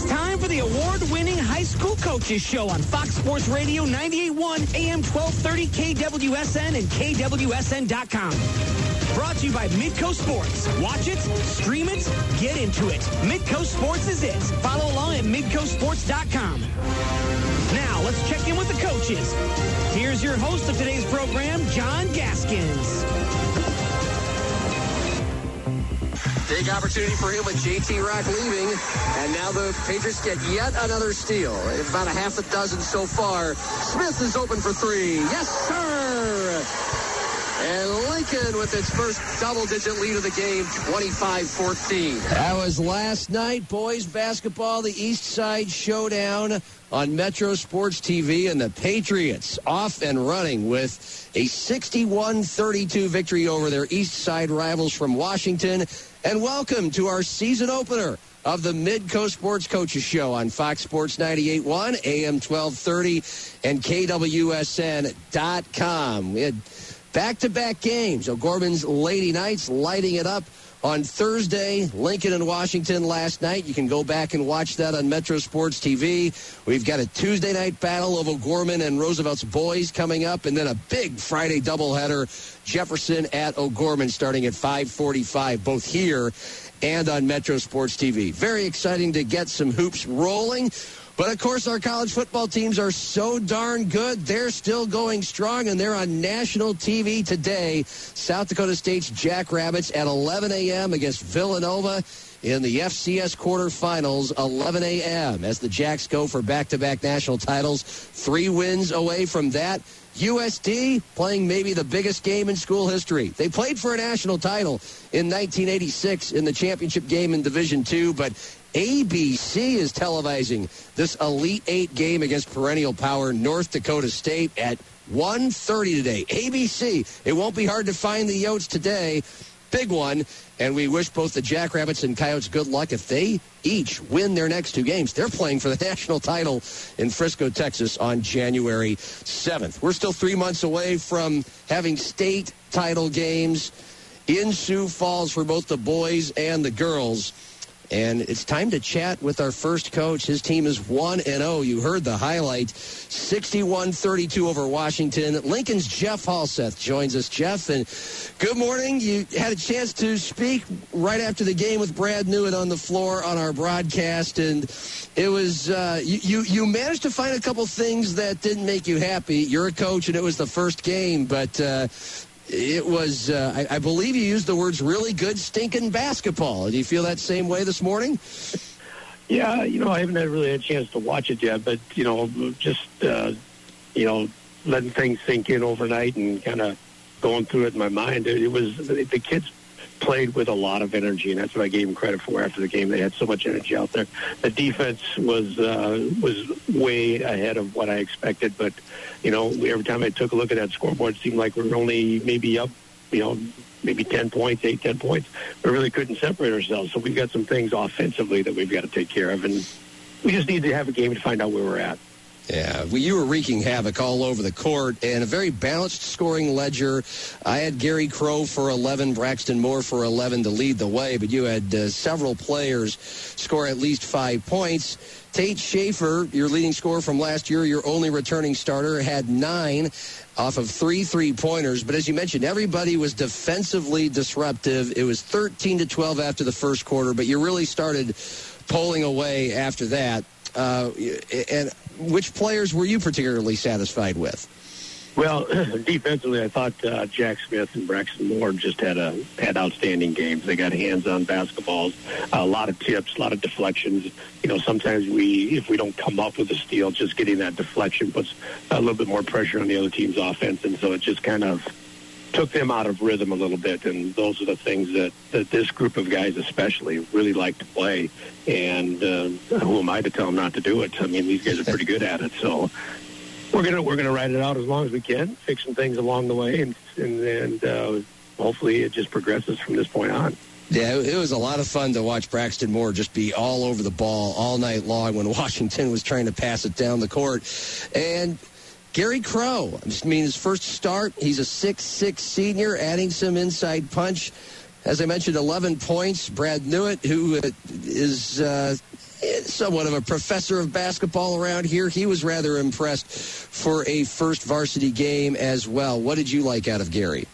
It's time for the award-winning high school coaches show on Fox Sports Radio 98.1 AM 1230 KWSN and KWSN.com. Brought to you by Midco Sports. Watch it, stream it, get into it. Midco Sports is it. Follow along at midcosports.com. Now, let's check in with the coaches. Here's your host of today's program, John Gaskins. Big opportunity for him with JT Rock leaving. And now the Patriots get yet another steal. About a half a dozen so far. Smith is open for three. Yes, sir. And Lincoln with its first double-digit lead of the game, 25-14. That was last night, boys basketball, the East Side Showdown on Metro Sports TV, and the Patriots off and running with a 61-32 victory over their East Side rivals from Washington. And welcome to our season opener of the Midco Sports Coaches Show on Fox Sports 98.1, AM 1230, and KWSN.com. We had back-to-back games. O'Gorman's Lady Knights lighting it up on Thursday, Lincoln and Washington last night. You can go back and watch that on Metro Sports TV. We've got a Tuesday night battle of O'Gorman and Roosevelt's boys coming up, and then a big Friday doubleheader, Jefferson at O'Gorman starting at 545, both here and on Metro Sports TV. Very exciting to get some hoops rolling. But of course, our college football teams are so darn good. They're still going strong, and they're on national TV today. South Dakota State's Jackrabbits at 11 a.m. against Villanova in the FCS quarterfinals, 11 a.m. as the Jacks go for back-to-back national titles. Three wins away from that. USD playing maybe the biggest game in school history. They played for a national title in 1986 in the championship game in Division Two, but ABC is televising this Elite Eight game against perennial power North Dakota State at 1.30 today. ABC. It won't be hard to find the Yotes today. Big one. And we wish both the Jackrabbits and Coyotes good luck if they each win their next two games. They're playing for the national title in Frisco, Texas on January 7th. We're still three months away from having state title games in Sioux Falls for both the boys and the girls. And it's time to chat with our first coach. His team is 1 and 0. You heard the highlight 61 32 over Washington. Lincoln's Jeff Halseth joins us. Jeff, and good morning. You had a chance to speak right after the game with Brad Newitt on the floor on our broadcast, and it was uh, you, you, managed to find a couple things that didn't make you happy. You're a coach, and it was the first game, but uh, it was, uh, I, I, believe you used the words really good stinking basketball. Do you feel that same way this morning? Yeah, you know, I haven't had really had a chance to watch it yet, but, you know, just, uh, you know, letting things sink in overnight and kind of going through it in my mind. It, it was, the kids played with a lot of energy, and that's what I gave them credit for after the game. They had so much energy out there. The defense was uh, was way ahead of what I expected, but you know, every time I took a look at that scoreboard, it seemed like we were only maybe up, you know, maybe 10 points, 8, 10 points. We really couldn't separate ourselves. So we've got some things offensively that we've got to take care of, and we just need to have a game to find out where we're at. Yeah, well, you were wreaking havoc all over the court and a very balanced scoring ledger. I had Gary Crow for 11, Braxton Moore for 11 to lead the way, but you had uh, several players score at least five points. Tate Schaefer, your leading scorer from last year, your only returning starter, had nine off of three three-pointers. But as you mentioned, everybody was defensively disruptive. It was 13 to 12 after the first quarter, but you really started pulling away after that. Uh, and which players were you particularly satisfied with? Well, defensively, I thought uh, Jack Smith and Braxton Moore just had a had outstanding games. They got hands-on basketballs, a lot of tips, a lot of deflections. You know, sometimes we, if we don't come up with a steal, just getting that deflection puts a little bit more pressure on the other team's offense, and so it just kind of took them out of rhythm a little bit. And those are the things that, that this group of guys especially really like to play. And uh, who am I to tell them not to do it? I mean, these guys are pretty good at it. So we're gonna we're gonna ride it out as long as we can, fix some things along the way, and and, and uh, hopefully it just progresses from this point on. Yeah, it was a lot of fun to watch Braxton Moore just be all over the ball all night long when Washington was trying to pass it down the court. And Gary Crow, I mean, his first start, he's a six-six senior, adding some inside punch. As I mentioned, 11 points. Brad Newitt, who is uh, somewhat of a professor of basketball around here. He was rather impressed for a first varsity game as well. What did you like out of Gary?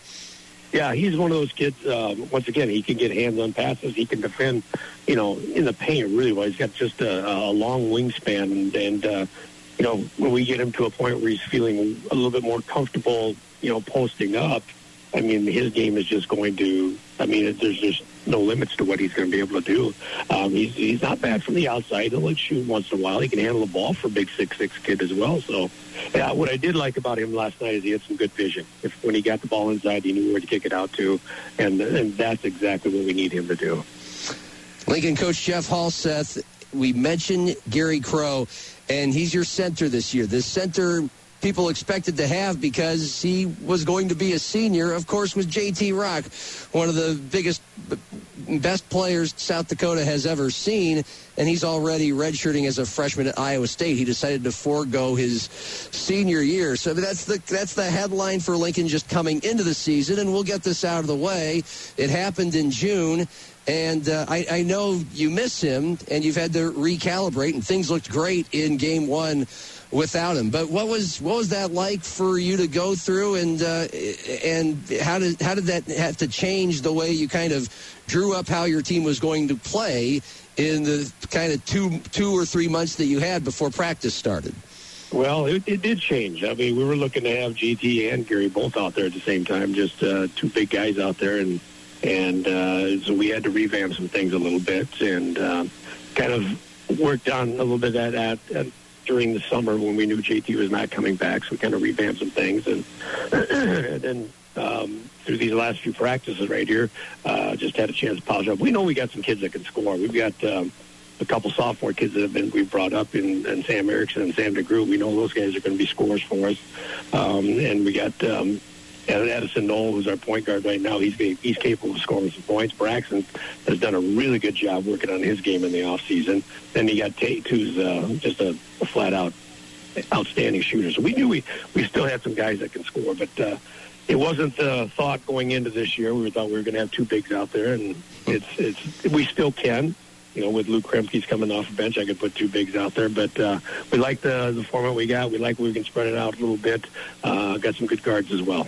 Yeah, he's one of those kids. Uh, once again, he can get hands-on passes. He can defend, you know, in the paint really well. He's got just a, a long wingspan, and, and uh, you know, when we get him to a point where he's feeling a little bit more comfortable, you know, posting up, I mean, his game is just going to. I mean, there's just no limits to what he's going to be able to do. Um, he's he's not bad from the outside. He'll shoot once in a while. He can handle the ball for a big six six kid as well. So, yeah, what I did like about him last night is he had some good vision. If when he got the ball inside, he knew where to kick it out to, and and that's exactly what we need him to do. Lincoln coach Jeff Hall, Halseth. We mentioned Gary Crow, and he's your center this year. This center people expected to have because he was going to be a senior, of course, was JT Rock, one of the biggest, best players South Dakota has ever seen, and he's already redshirting as a freshman at Iowa State. He decided to forego his senior year. So that's the that's the headline for Lincoln just coming into the season, and we'll get this out of the way. It happened in June. And uh, I, I know you miss him, and you've had to recalibrate, and things looked great in game one without him. But what was what was that like for you to go through, and uh, and how did how did that have to change the way you kind of drew up how your team was going to play in the kind of two two or three months that you had before practice started? Well, it, it did change. I mean, we were looking to have JT and Gary both out there at the same time, just uh, two big guys out there, and and uh, so we had to revamp some things a little bit and uh, kind of worked on a little bit at, at, at during the summer when we knew JT was not coming back. So we kind of revamped some things, and, and then um, through these last few practices right here, uh, just had a chance to polish up. We know we got some kids that can score. We've got um, a couple sophomore kids that have been we've brought up in, in Sam Erickson and Sam DeGroot. We know those guys are going to be scores for us, um, and we got. Um, and Edison Knoll, who's our point guard right now, he's he's capable of scoring some points. Braxton has done a really good job working on his game in the off season. Then you got Tate, who's uh, just a, a flat out outstanding shooter. So we knew we we still had some guys that can score, but uh, it wasn't the thought going into this year. We thought we were going to have two bigs out there, and it's it's we still can. You know, with Luke Kremke's coming off the bench, I could put two bigs out there. But uh, we like the the format we got. We like we can spread it out a little bit. Uh, got some good guards as well.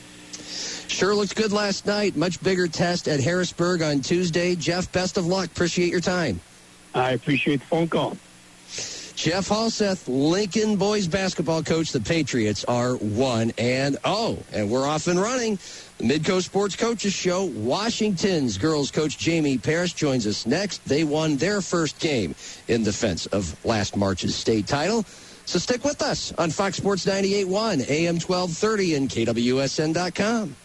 Sure looked good last night. Much bigger test at Harrisburg on Tuesday. Jeff, best of luck. Appreciate your time. I appreciate the phone call. Jeff Halseth, Lincoln boys basketball coach. The Patriots are 1 and 0. And we're off and running. The Midco Sports Coaches Show. Washington's girls coach Jamie Parrish joins us next. They won their first game in defense of last March's state title. So stick with us on Fox Sports 98.1, AM 1230, and KWSN.com.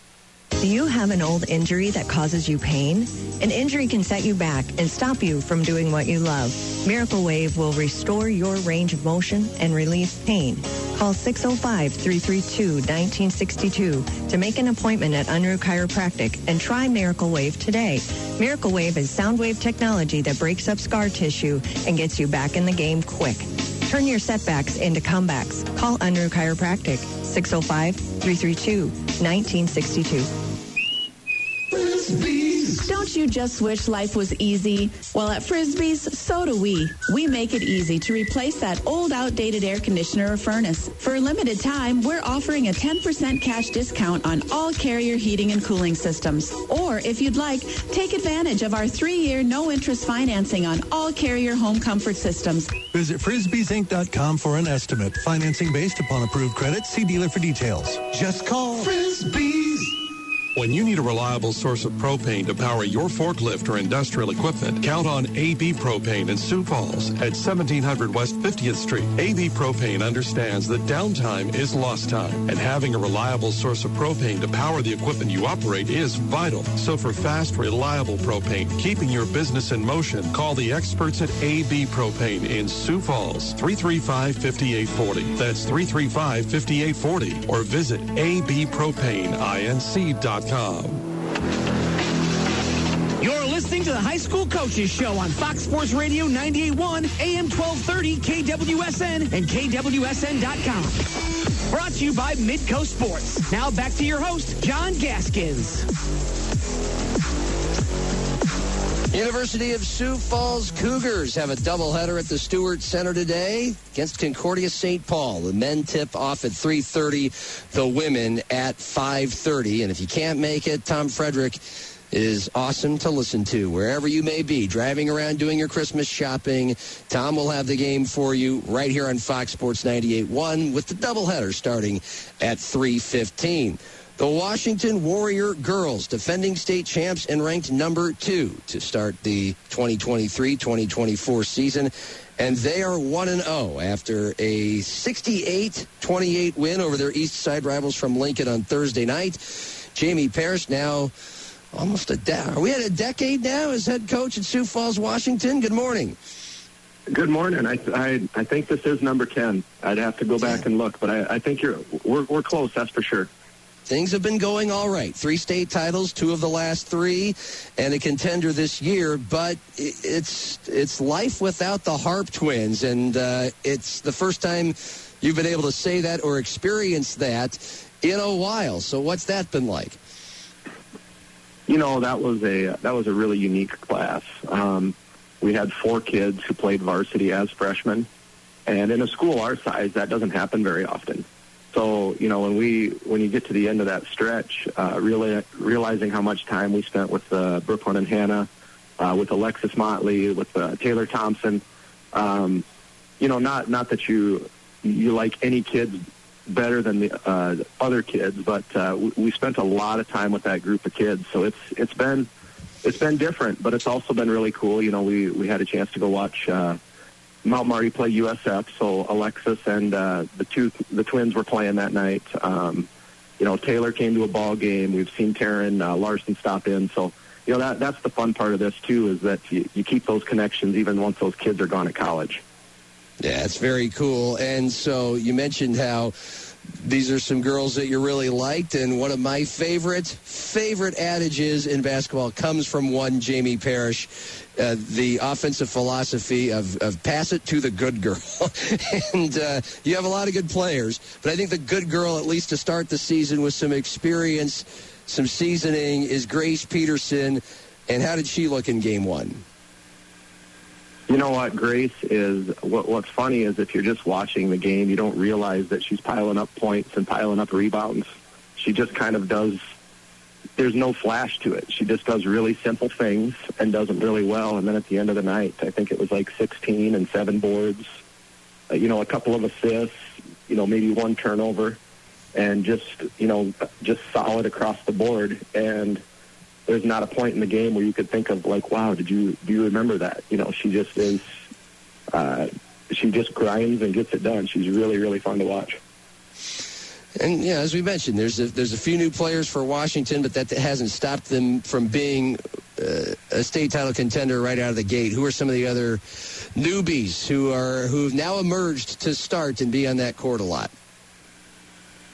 Do you have an old injury that causes you pain? An injury can set you back and stop you from doing what you love. Miracle Wave will restore your range of motion and relieve pain. Call 605-332-1962 to make an appointment at Unruh Chiropractic and try Miracle Wave today. Miracle Wave is sound wave technology that breaks up scar tissue and gets you back in the game quick. Turn your setbacks into comebacks. Call Unruh Chiropractic oh 605-332-1962. Don't you just wish life was easy? Well, at Frisbee's, so do we. We make it easy to replace that old outdated air conditioner or furnace. For a limited time, we're offering a 10% cash discount on all carrier heating and cooling systems. Or if you'd like, take advantage of our three-year no-interest financing on all carrier home comfort systems. Visit frisbeesinc.com for an estimate. Financing based upon approved credit. See dealer for details. Just call Frisbee's. When you need a reliable source of propane to power your forklift or industrial equipment, count on AB Propane in Sioux Falls at 1700 West 50th Street. AB Propane understands that downtime is lost time, and having a reliable source of propane to power the equipment you operate is vital. So for fast, reliable propane, keeping your business in motion, call the experts at AB Propane in Sioux Falls, 335-5840. That's 335-5840, or visit abpropaneinc.com. You're listening to the High School Coaches Show on Fox Sports Radio 98.1, AM 1230, KWSN, and KWSN.com. Brought to you by Midco Sports. Now back to your host, John Gaskins. University of Sioux Falls Cougars have a doubleheader at the Stewart Center today against Concordia St. Paul. The men tip off at 3.30, the women at 5.30. And if you can't make it, Tom Frederick is awesome to listen to wherever you may be, driving around doing your Christmas shopping. Tom will have the game for you right here on Fox Sports 98.1 with the doubleheader starting at 3.15. The Washington Warrior girls, defending state champs and ranked number two to start the 2023-2024 season. And they are 1-0 after a 68-28 win over their East Side rivals from Lincoln on Thursday night. Jamie Parrish now almost a de- are we at a decade now as head coach at Sioux Falls, Washington? Good morning. Good morning. I, I, I think this is number 10. I'd have to go back and look, but I, I think you're we're, we're close, that's for sure things have been going all right. Three state titles, two of the last three, and a contender this year. But it's it's life without the Harp twins, and uh, it's the first time you've been able to say that or experience that in a while. So what's that been like? You know, that was a that was a really unique class. Um, we had four kids who played varsity as freshmen, and in a school our size, that doesn't happen very often. So you know when we when you get to the end of that stretch, uh, really realizing how much time we spent with uh, Brooklyn and Hannah, uh, with Alexis Motley, with uh, Taylor Thompson, um, you know not not that you you like any kids better than the uh, other kids, but uh, we spent a lot of time with that group of kids. So it's it's been it's been different, but it's also been really cool. You know, we we had a chance to go watch. Uh, Mount Marty play USF, so Alexis and uh, the two the twins were playing that night. Um, you know, Taylor came to a ball game. We've seen Taryn uh, Larson stop in, so you know that that's the fun part of this too is that you, you keep those connections even once those kids are gone at college. Yeah, it's very cool. And so you mentioned how these are some girls that you really liked, and one of my favorite favorite adages in basketball comes from one Jamie Parrish, uh, the offensive philosophy of, of pass it to the good girl. and uh, you have a lot of good players, but I think the good girl, at least to start the season with some experience, some seasoning, is Grace Peterson. And how did she look in game one? You know what, Grace is what, what's funny is if you're just watching the game, you don't realize that she's piling up points and piling up rebounds. She just kind of does. There's no flash to it. She just does really simple things and does them really well. And then at the end of the night, I think it was like 16 and seven boards. Uh, you know, a couple of assists. You know, maybe one turnover, and just you know, just solid across the board. And there's not a point in the game where you could think of like, wow, did you do you remember that? You know, she just is. Uh, she just grinds and gets it done. She's really really fun to watch. And yeah, as we mentioned, there's a, there's a few new players for Washington, but that hasn't stopped them from being uh, a state title contender right out of the gate. Who are some of the other newbies who are who've now emerged to start and be on that court a lot?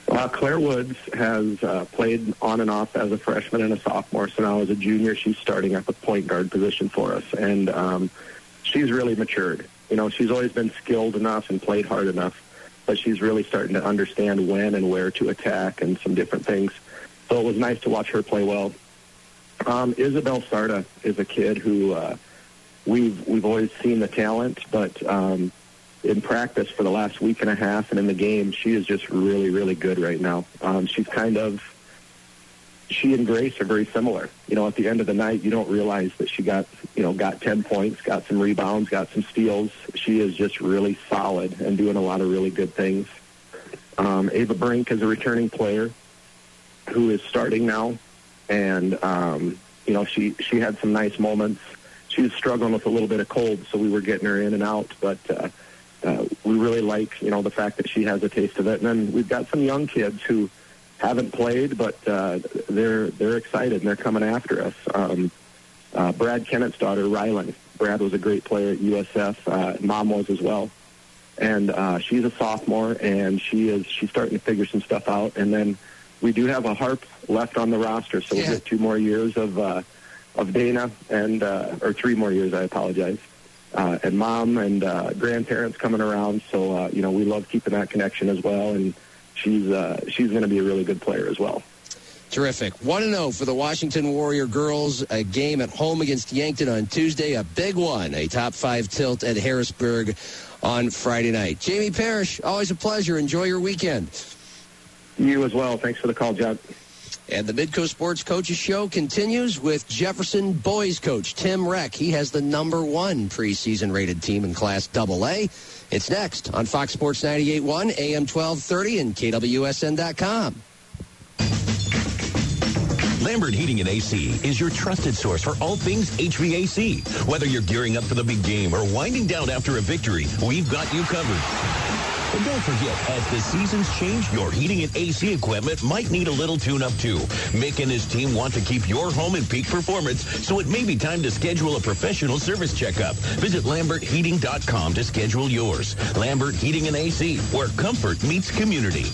Uh, Claire Woods has uh, played on and off as a freshman and a sophomore. So now as a junior, she's starting at the point guard position for us, and um, she's really matured. You know, she's always been skilled enough and played hard enough, but she's really starting to understand when and where to attack and some different things. So it was nice to watch her play well. Um, Isabel Sarda is a kid who uh, we've we've always seen the talent, but um, in practice for the last week and a half and in the game, she is just really, really good right now. Um, she's kind of, she and Grace are very similar. You know, at the end of the night, you don't realize that she got, you know, got 10 points, got some rebounds, got some steals. She is just really solid and doing a lot of really good things. Um, Ava Brink is a returning player who is starting now. And, um, you know, she, she had some nice moments. She was struggling with a little bit of cold, so we were getting her in and out. But, uh, uh, we really like, you know, the fact that she has a taste of it. And then we've got some young kids who haven't played, but uh, they're they're excited and they're coming after us. Um, uh, Brad Kennett's daughter, Rylan. Brad was a great player at USF. Uh, Mom was as well, and uh, she's a sophomore, and she is she's starting to figure some stuff out. And then we do have a harp left on the roster, so yeah. we'll get two more years of uh, of Dana, and uh, or three more years. I apologize uh, and mom and uh, grandparents coming around. So uh, you know, we love keeping that connection as well. And she's uh, she's going to be a really good player as well. Terrific. 1-0 for the Washington Warrior girls. A game at home against Yankton on Tuesday. A big one. A top five tilt at Harrisburg on Friday night. Jamie Parrish, always a pleasure. Enjoy your weekend. You as well. Thanks for the call, John. And the Midco Sports Coaches Show continues with Jefferson boys coach Tim Reck. He has the number one preseason rated team in Class AA. It's next on Fox Sports 98.1, AM 1230, and KWSN.com. Lambert Heating and AC is your trusted source for all things HVAC. Whether you're gearing up for the big game or winding down after a victory, we've got you covered. And don't forget, as the seasons change, your heating and AC equipment might need a little tune-up too. Mick and his team want to keep your home in peak performance, so it may be time to schedule a professional service checkup. Visit LambertHeating.com to schedule yours. Lambert Heating and AC, where comfort meets community.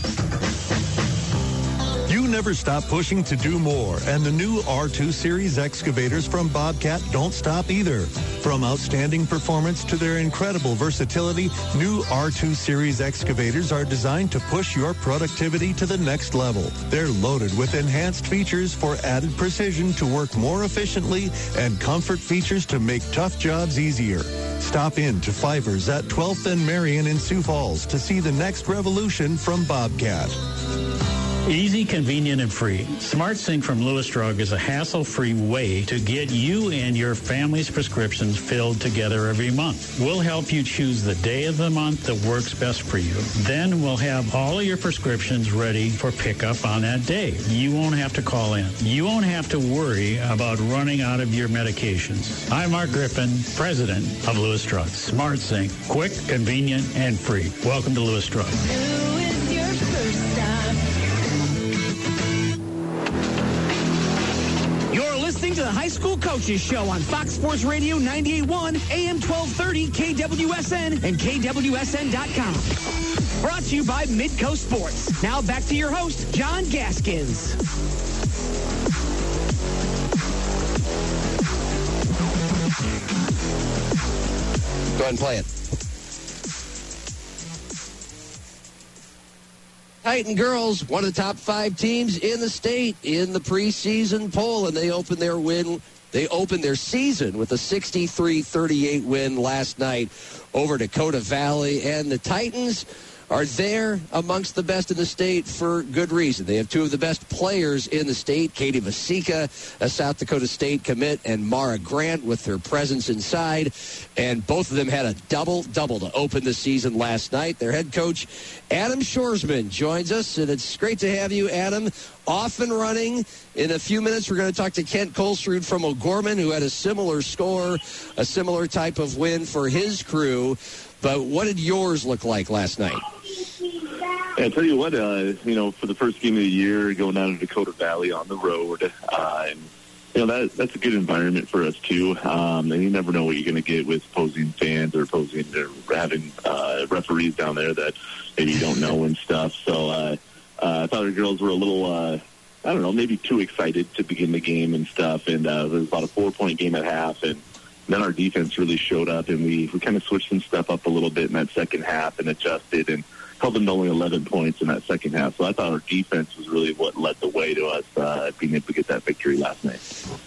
Never stop pushing to do more, and the new R2 Series excavators from Bobcat don't stop either. From outstanding performance to their incredible versatility, new R2 Series excavators are designed to push your productivity to the next level. They're loaded with enhanced features for added precision to work more efficiently and comfort features to make tough jobs easier. Stop in to Fivers at 12th and Marion in Sioux Falls to see the next revolution from Bobcat. Easy, convenient, and free. SmartSync from Lewis Drug is a hassle-free way to get you and your family's prescriptions filled together every month. We'll help you choose the day of the month that works best for you. Then we'll have all of your prescriptions ready for pickup on that day. You won't have to call in. You won't have to worry about running out of your medications. I'm Mark Griffin, president of Lewis Drug. SmartSync, quick, convenient, and free. Welcome to Lewis Drug. High School Coaches Show on Fox Sports Radio 98.1, AM 1230, KWSN, and KWSN.com. Brought to you by Midco Sports. Now back to your host, John Gaskins. Go ahead and play it. Titan girls, one of the top five teams in the state in the preseason poll, and they opened their win. They opened their season with a 63-38 win last night over Dakota Valley, and the Titans are there amongst the best in the state for good reason. They have two of the best players in the state, Katie Vasika, a South Dakota State commit, and Mara Grant with their presence inside. And both of them had a double-double to open the season last night. Their head coach, Adam Shorsman, joins us, and it's great to have you, Adam. Off and running. In a few minutes, we're going to talk to Kent Colsrud from O'Gorman, who had a similar score, a similar type of win for his crew. But what did yours look like last night? I tell you what, uh, you know, for the first game of the year, going down to Dakota Valley on the road, uh, and you know that that's a good environment for us too. Um, and you never know what you're going to get with opposing fans or opposing or having uh, referees down there that maybe you don't know and stuff. So uh, uh, I thought our girls were a little. Uh, I don't know, maybe too excited to begin the game and stuff. And uh, it was about a four-point game at half, and then our defense really showed up, and we, we kind of switched some stuff up a little bit in that second half and adjusted and held them to only 11 points in that second half. So I thought our defense was really what led the way to us uh, being able to get that victory last night.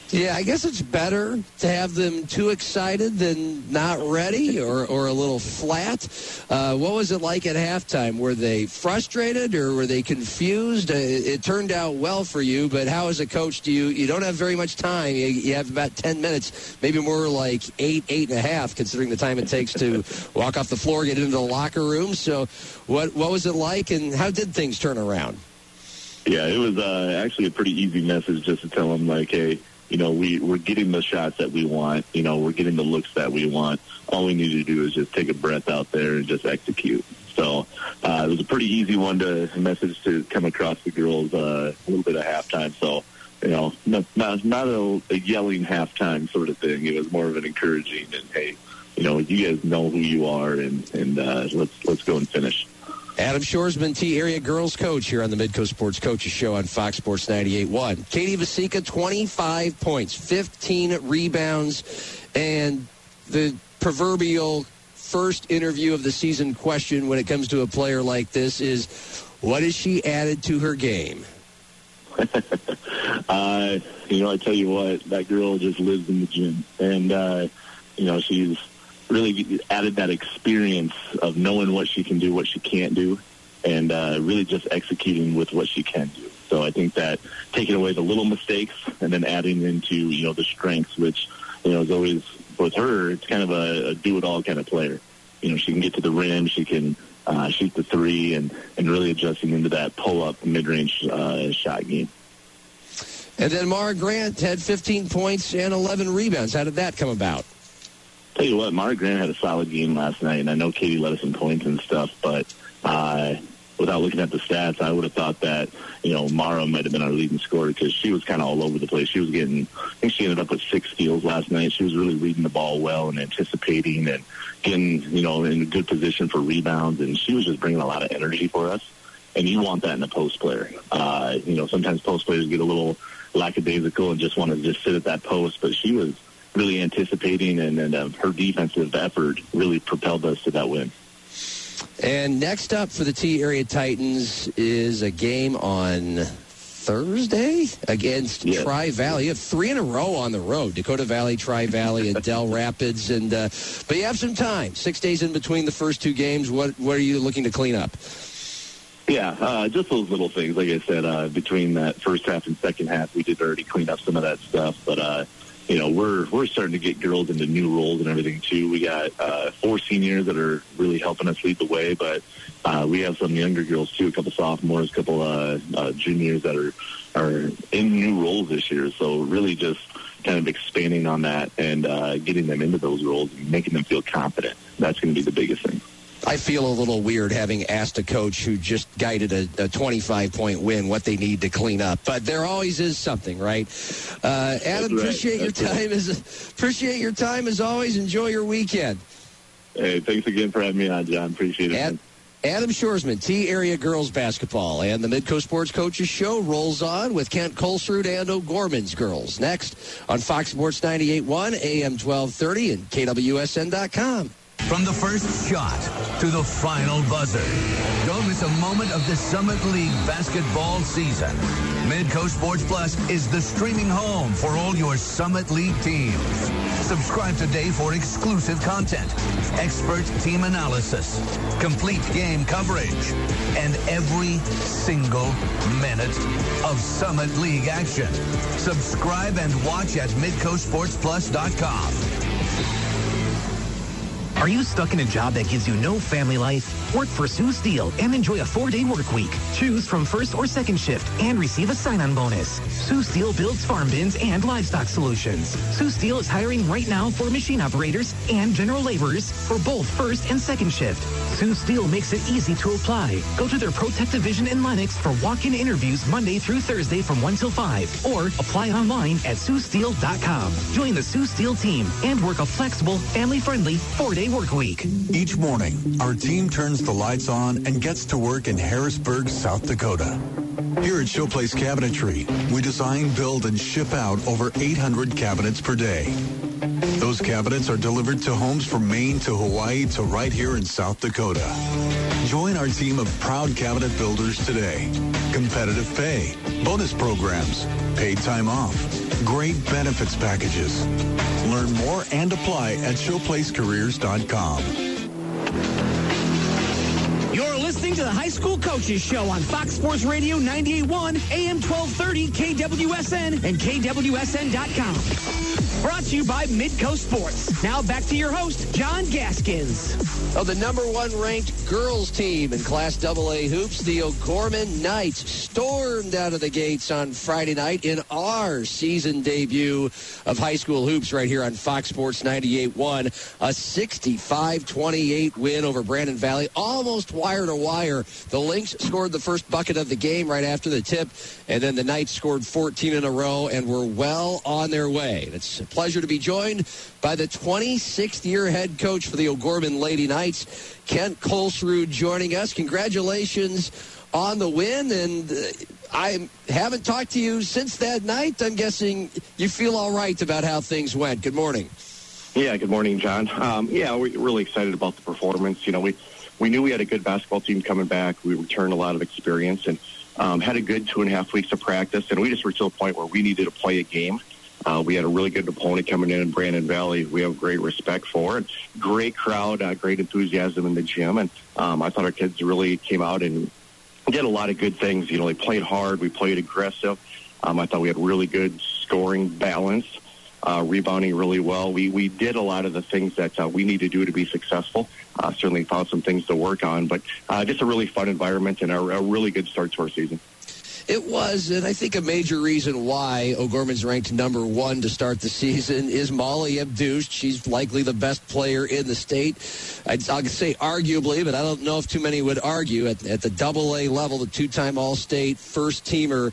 Yeah, I guess it's better to have them too excited than not ready or, or a little flat. Uh, what was it like at halftime? Were they frustrated or were they confused? Uh, it, turned out well for you, but how as a coach do you, you don't have very much time. You, you have about 10 minutes, maybe more like eight, eight and a half, considering the time it takes to walk off the floor, get into the locker room. So what, what was it like and how did things turn around? Yeah, it was uh, actually a pretty easy message just to tell them, like, hey, you know, we, we're getting the shots that we want. You know, we're getting the looks that we want. All we need to do is just take a breath out there and just execute. So uh, it was a pretty easy one to message to come across the girls uh, a little bit of halftime. So, you know, not, not, not a, a yelling halftime sort of thing. It was more of an encouraging and, hey, you know, you guys know who you are and, and uh, let's, let's go and finish. Adam Shoresman, Tea Area Girls Coach here on the Midco Sports Coaches Show on Fox Sports 98.1. Katie Vasika, 25 points, 15 rebounds, and the proverbial first interview of the season question when it comes to a player like this is, what has she added to her game? Uh, you know, I tell you what, that girl just lives in the gym, and uh, you know, she's really added that experience of knowing what she can do, what she can't do, and uh, really just executing with what she can do. So I think that taking away the little mistakes and then adding into you know the strengths, which you know is always with her, it's kind of a, a do-it-all kind of player. You know, she can get to the rim, she can uh, shoot the three, and and really adjusting into that pull-up mid-range uh, shot game. And then Mara Grant had 15 points and 11 rebounds. How did that come about? Tell you what, Mara Grant had a solid game last night, and I know Katie let us some points and stuff, but uh, without looking at the stats, I would have thought that you know Mara might have been our leading scorer because she was kind of all over the place. She was getting, I think she ended up with six steals last night. She was really reading the ball well and anticipating and getting you know in a good position for rebounds, and she was just bringing a lot of energy for us. And you want that in a post player. Uh, you know, sometimes post players get a little lackadaisical and just want to just sit at that post, but she was really anticipating, and, and uh, her defensive effort really propelled us to that win. And next up for the Tea Area Titans is a game on Thursday against Yeah. Tri Valley. You have three in a row on the road: Dakota Valley, Tri Valley, and Dell Rapids. And uh, but you have some time. Six days in between the first two games. What what are you looking to clean up? Yeah, uh, just those little things. Like I said, uh, between that first half and second half, we did already clean up some of that stuff. But uh, you know, we're we're starting to get girls into new roles and everything too. We got uh, four seniors that are really helping us lead the way, but uh, we have some younger girls too, a couple sophomores, a couple uh, uh, juniors that are are in new roles this year. So really, just kind of expanding on that and uh, getting them into those roles and making them feel confident. That's going to be the biggest thing. I feel a little weird having asked a coach who just guided a, a 25 point win what they need to clean up, but there always is something, right? Uh, Adam, right. appreciate your That's right. time as appreciate your time as always. Enjoy your weekend. Hey, thanks again for having me on, John. Appreciate it. Ad- Adam Shoresman, Tea Area Girls Basketball, and the Midco Sports Coaches Show rolls on with Kent Colsrud and O'Gorman's Girls. Next on Fox Sports 98.1, AM 1230, and KWSN.com. From the first shot to the final buzzer. Don't miss a moment of the Summit League basketball season. Midco Sports Plus is the streaming home for all your Summit League teams. Subscribe today for exclusive content, expert team analysis, complete game coverage, and every single minute of Summit League action. Subscribe and watch at midcosportsplus.com. Are you stuck in a job that gives you no family life? Work for Sioux Steel and enjoy a four-day work week. Choose from first or second shift and receive a sign-on bonus. Sioux Steel builds farm bins and livestock solutions. Sioux Steel is hiring right now for machine operators and general laborers for both first and second shift. Sioux Steel makes it easy to apply. Go to their Protect division in Lennox for walk-in interviews Monday through Thursday from 1 till 5 or apply online at SiouxSteel.com. Join the Sioux Steel team and work a flexible, family-friendly four-day work week. Each morning, our team turns the lights on and gets to work in Harrisburg, South Dakota. Here at Showplace Cabinetry, we design, build, and ship out over 800 cabinets per day. Those cabinets are delivered to homes from Maine to Hawaii to right here in South Dakota. Join our team of proud cabinet builders today. Competitive pay, bonus programs, paid time off, great benefits packages. Learn more and apply at showplacecareers.com. Listening to the High School Coaches Show on Fox Sports Radio 98.1, AM 1230, KWSN, and KWSN.com. Brought to you by Midco Sports. Now back to your host, John Gaskins. Oh, the number one ranked girls team in Class AA hoops, the O'Gorman Knights, stormed out of the gates on Friday night in our season debut of high school hoops right here on Fox Sports 98.1. A 65-28 win over Brandon Valley, almost wire to wire. The Lynx scored the first bucket of the game right after the tip, and then the Knights scored 14 in a row and were well on their way. It's a pleasure to be joined by the 26th year head coach for the O'Gorman Lady Knights, Kent Colsrud, joining us. Congratulations on the win, and uh, I haven't talked to you since that night. I'm guessing you feel all right about how things went. Good morning. Yeah, good morning, John. Um, yeah, we're really excited about the performance. You know, we we knew we had a good basketball team coming back. We returned a lot of experience, and Um, had a good two and a half weeks of practice, and we just were to a point where we needed to play a game. Uh, we had a really good opponent coming in in Brandon Valley. We have great respect for, and great crowd, uh, great enthusiasm in the gym, and um, I thought our kids really came out and did a lot of good things. You know, they played hard, we played aggressive. Um, I thought we had really good scoring balance, uh, rebounding really well. We we did a lot of the things that uh, we need to do to be successful. Uh, certainly found some things to work on, but uh, just a really fun environment and a, a really good start to our season. It was, and I think a major reason why O'Gorman's ranked number one to start the season is Molly Abdush. She's likely the best player in the state. I'd, I'll say arguably, but I don't know if too many would argue at, at the double A level, the two-time All-State first teamer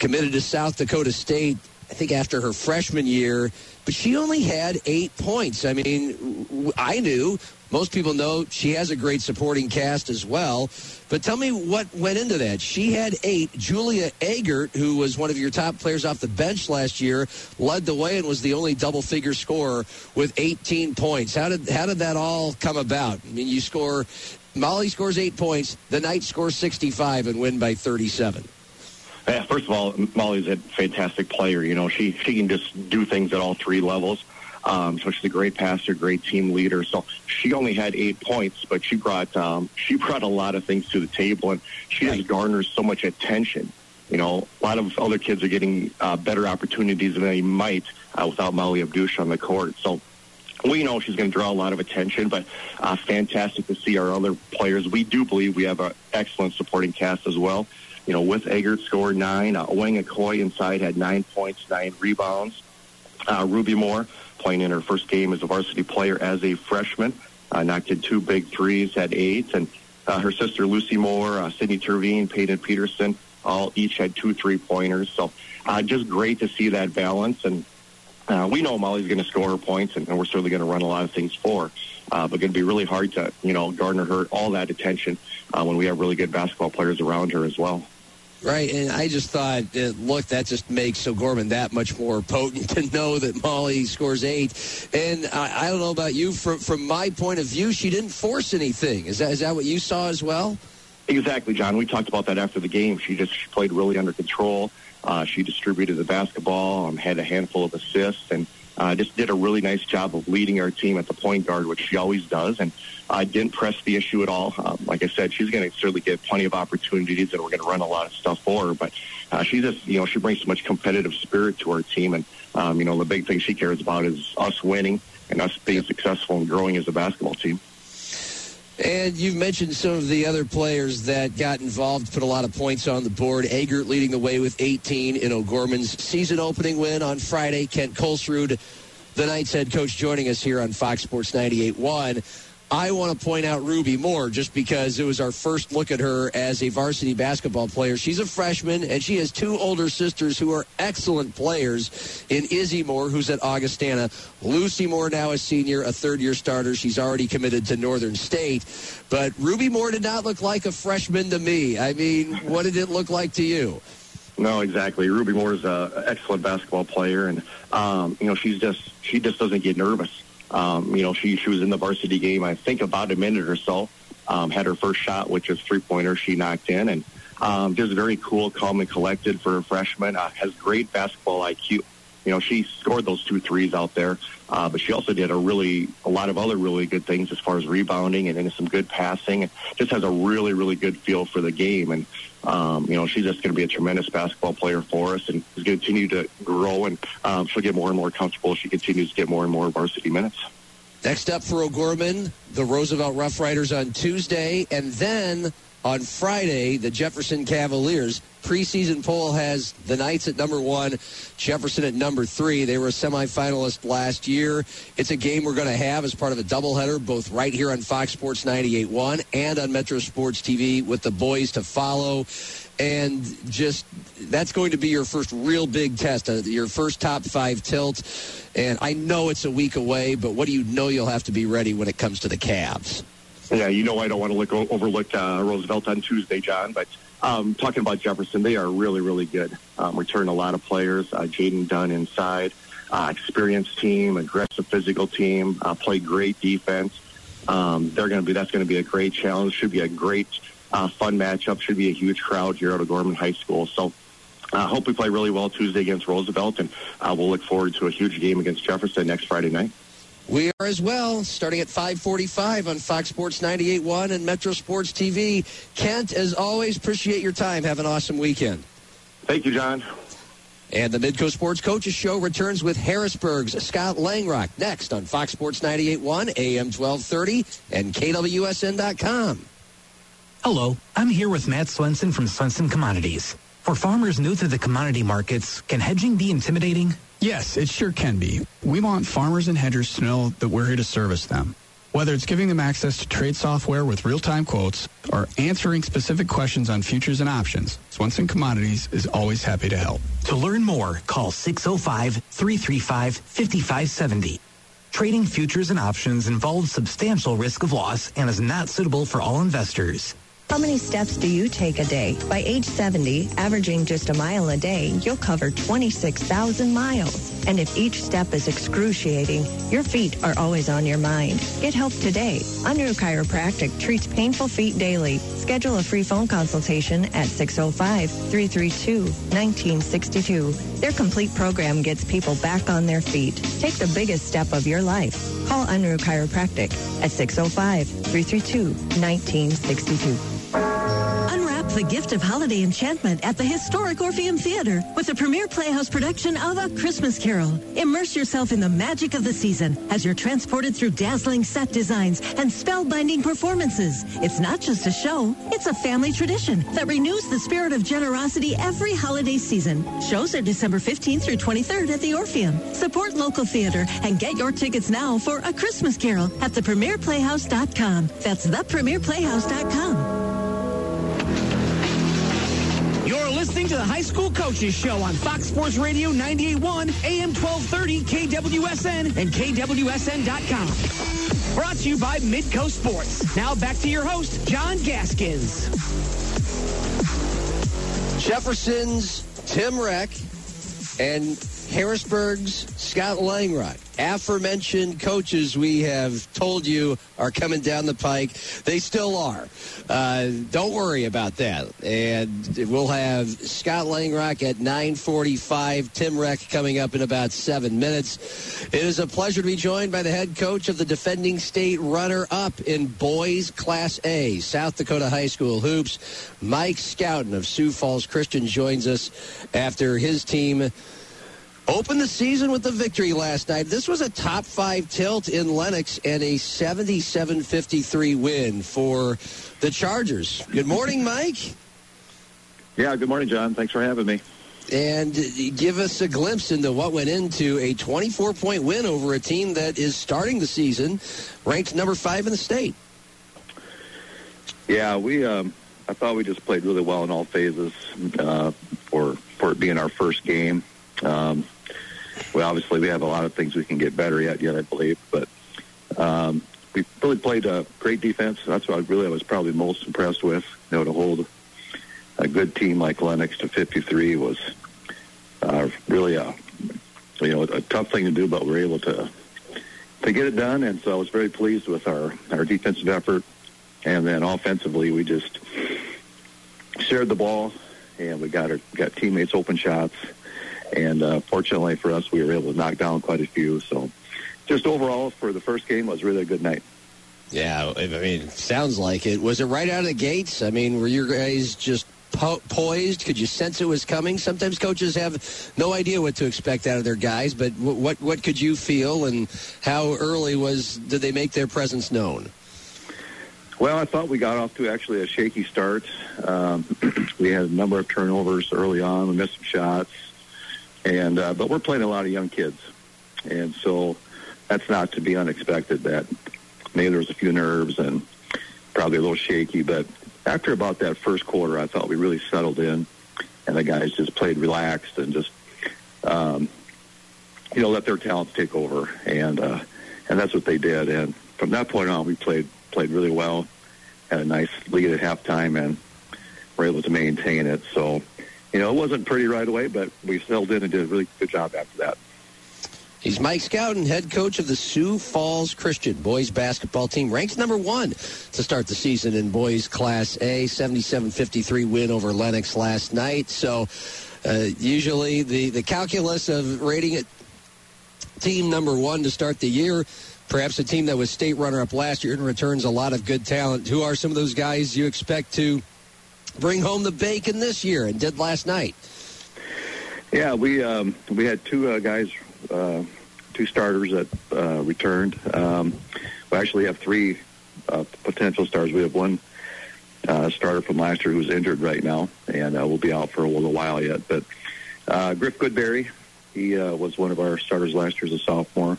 committed to South Dakota State. I think after her freshman year, but she only had eight points. I mean, I knew most people know she has a great supporting cast as well. But tell me what went into that. She had eight. Julia Agert, who was one of your top players off the bench last year, led the way and was the only double figure scorer with 18 points. How did how did that all come about? I mean, you score. Molly scores eight points. The Knight scores 65 and win by 37. Yeah, first of all, Molly's a fantastic player. You know, she she can just do things at all three levels. Um, so she's a great passer, great team leader. So she only had eight points, but she brought um, she brought a lot of things to the table, and she right. just garners so much attention. You know, a lot of other kids are getting uh, better opportunities than they might uh, without Molly Abdush on the court. So we know she's going to draw a lot of attention, but uh, fantastic to see our other players. We do believe we have an excellent supporting cast as well you know, with Agert scored nine. Uh, Wang Akoi inside had nine points, nine rebounds. Uh, Ruby Moore playing in her first game as a varsity player as a freshman, uh, knocked in two big threes, had eight, and uh, her sister Lucy Moore, uh, Sydney Tervine, Peyton Peterson, all each had two three pointers. So uh, just great to see that balance. And uh, we know Molly's going to score her points, and, and we're certainly going to run a lot of things for. Uh, but going to be really hard to you know garner her all that attention uh, when we have really good basketball players around her as well. Right, and I just thought, look, that just makes O'Gorman that much more potent to know that Molly scores eight. And I, I don't know about you, from from my point of view, she didn't force anything. Is that is that what you saw as well? Exactly, John. We talked about that after the game. She just she played really under control. Uh, she distributed the basketball, um, had a handful of assists, and uh, just did a really nice job of leading our team at the point guard, which she always does. And I didn't press the issue at all. Um, like I said, she's going to certainly get plenty of opportunities, and we're going to run a lot of stuff for her. But uh, she just, you know, she brings so much competitive spirit to our team, and um, you know, the big thing she cares about is us winning and us being successful and growing as a basketball team. And you've mentioned some of the other players that got involved, put a lot of points on the board. Agert leading the way with 18 in O'Gorman's season opening win on Friday. Kent Kolsrud, the Knights head coach, joining us here on Fox Sports 98.1. I want to point out Ruby Moore just because it was our first look at her as a varsity basketball player. She's a freshman, and she has two older sisters who are excellent players in Izzy Moore, who's at Augustana. Lucy Moore, now a senior, a third year starter. She's already committed to Northern State. But Ruby Moore did not look like a freshman to me. I mean, what did it look like to you? No, exactly. Ruby Moore is an excellent basketball player, and um, you know she's just she just doesn't get nervous. Um, you know, she she was in the varsity game, I think, about a minute or so. Um, had her first shot, which was three pointer, she knocked in, and um, just very cool, calm, and collected for a freshman. Uh, has great basketball IQ. You know, she scored those two threes out there, uh, but she also did a really a lot of other really good things as far as rebounding and, and some good passing. Just has a really really good feel for the game. And um, you know, she's just going to be a tremendous basketball player for us and going to continue to grow. And um, she'll get more and more comfortable as she continues to get more and more varsity minutes. Next up for O'Gorman, the Roosevelt Rough Riders on Tuesday, and then on Friday, the Jefferson Cavaliers. Preseason poll has the Knights at number one, Jefferson at number three. They were a semifinalist last year. It's a game we're going to have as part of a doubleheader, both right here on Fox Sports 98.1 and on Metro Sports TV with the boys to follow. And just that's going to be your first real big test, uh, your first top five tilt. And I know it's a week away, but what do you know you'll have to be ready when it comes to the Cavs? Yeah, you know I don't want to look overlook uh, Roosevelt on Tuesday, John, but um, talking about Jefferson, they are really, really good. Um, return a lot of players. Uh, Jaden Dunn inside, uh, experienced team, aggressive physical team, uh, play great defense. Um, they're going to be that's going to be a great challenge. Should be a great uh, fun matchup. Should be a huge crowd here at O'Gorman High School. So I uh, hope we play really well Tuesday against Roosevelt, and uh, we'll look forward to a huge game against Jefferson next Friday night. We are as well, starting at 545 on Fox Sports 98.1 and Metro Sports TV. Kent, as always, appreciate your time. Have an awesome weekend. Thank you, John. And the Midco Sports Coaches Show returns with Harrisburg's Scott Langrock next on Fox Sports 98.1, AM 1230, and KWSN.com. Hello, I'm here with Matt Swenson from Swenson Commodities. For farmers new to the commodity markets, can hedging be intimidating? Yes, it sure can be. We want farmers and hedgers to know that we're here to service them. Whether it's giving them access to trade software with real-time quotes or answering specific questions on futures and options, Swenson Commodities is always happy to help. To learn more, call 605-335-5570. Trading futures and options involves substantial risk of loss and is not suitable for all investors. How many steps do you take a day? By age 70, averaging just a mile a day, you'll cover 26,000 miles. And if each step is excruciating, your feet are always on your mind. Get help today. Unruh Chiropractic treats painful feet daily. Schedule a free phone consultation at 605-332-1962. Their complete program gets people back on their feet. Take the biggest step of your life. Call Unruh Chiropractic at 605-332-1962 the gift of holiday enchantment at the historic Orpheum Theater with the premier Playhouse production of A Christmas Carol. Immerse yourself in the magic of the season as you're transported through dazzling set designs and spellbinding performances. It's not just a show, it's a family tradition that renews the spirit of generosity every holiday season. Shows are December 15th through 23rd at the Orpheum. Support local theater and get your tickets now for A Christmas Carol at thepremierplayhouse.com. That's thepremierplayhouse.com. listening to the High School Coaches Show on Fox Sports Radio 98.1, AM 1230, KWSN, and KWSN.com. Brought to you by Midco Sports. Now back to your host, John Gaskins. Jefferson's Tim Reck and Harrisburg's Scott Langrock. Aforementioned coaches we have told you are coming down the pike. They still are. Uh, don't worry about that. And we'll have Scott Langrock at 945, Tim Reck coming up in about seven minutes. It is a pleasure to be joined by the head coach of the defending state runner-up in boys Class A, South Dakota High School Hoops. Mike Schouten of Sioux Falls Christian joins us after his team opened the season with the victory last night. This was a top five tilt in Lennox and a 77-53 win for the Chargers. Good morning, Mike. Yeah, good morning, John. Thanks for having me. And give us a glimpse into what went into a 24-point win over a team that is starting the season ranked number five in the state. Yeah, we. Um, I thought we just played really well in all phases uh, for for it being our first game. Um, we obviously we have a lot of things we can get better at yet, I believe, but um, we really played a great defense. That's what I really I was probably most impressed with. You know, to hold a good team like Lennox to 53 was uh, really a you know a tough thing to do, but we were able to to get it done. And so I was very pleased with our our defensive effort, and then offensively we just shared the ball, and we got our got teammates open shots and uh, fortunately for us, we were able to knock down quite a few. So, just overall for the first game was really a good night. Yeah, I mean, sounds like it. Was it right out of the gates? I mean, were your guys just po- poised? Could you sense it was coming? Sometimes coaches have no idea what to expect out of their guys, but w- what what could you feel, and how early was did they make their presence known? Well, I thought we got off to actually a shaky start. Um, we had a number of turnovers early on. We missed some shots. And uh, but we're playing a lot of young kids, and so that's not to be unexpected. That maybe there was a few nerves and probably a little shaky, but after about that first quarter, I thought we really settled in, and the guys just played relaxed and just um, you know let their talents take over, and uh, and that's what they did. And from that point on, we played played really well, had a nice lead at halftime, and were able to maintain it. So you know, it wasn't pretty right away, but we settled in and did a really good job after that. He's Mike Schouten, head coach of the Sioux Falls Christian boys basketball team, ranked number one to start the season in boys Class A, 77-53 win over Lennox last night. So uh, usually the, the calculus of rating it team number one to start the year, perhaps a team that was state runner-up last year and returns a lot of good talent. Who are some of those guys you expect to bring home the bacon this year and did last night? Yeah, we um, we had two uh, guys uh, two starters that uh, returned. Um, we actually have three uh, potential stars. We have one uh, starter from last year who's injured right now, and uh, will be out for a little while yet. But Griff Goodberry, he was one of our starters last year as a sophomore.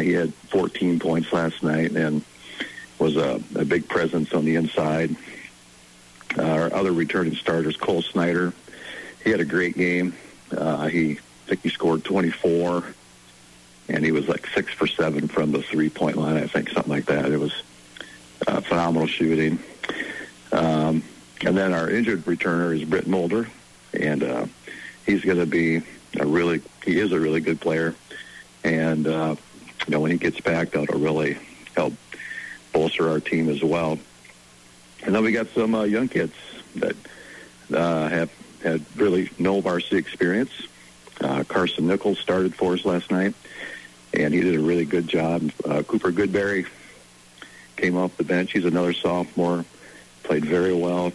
He had 14 points last night and was a, a big presence on the inside. Our other returning starters, Cole Snyder, he had a great game. Uh, he I think he scored 24, and he was like six for seven from the three point line. I think something like that. It was uh, phenomenal shooting. Um, and then our injured returner is Britt Mulder, and uh, he's going to be a really he is a really good player, and uh, you know when he gets back, that'll really help bolster our team as well. And then we got some uh, young kids that uh, have had really no varsity experience. Uh, Carson Nichols started for us last night, and he did a really good job. Uh, Cooper Goodberry came off the bench. He's another sophomore, played very well.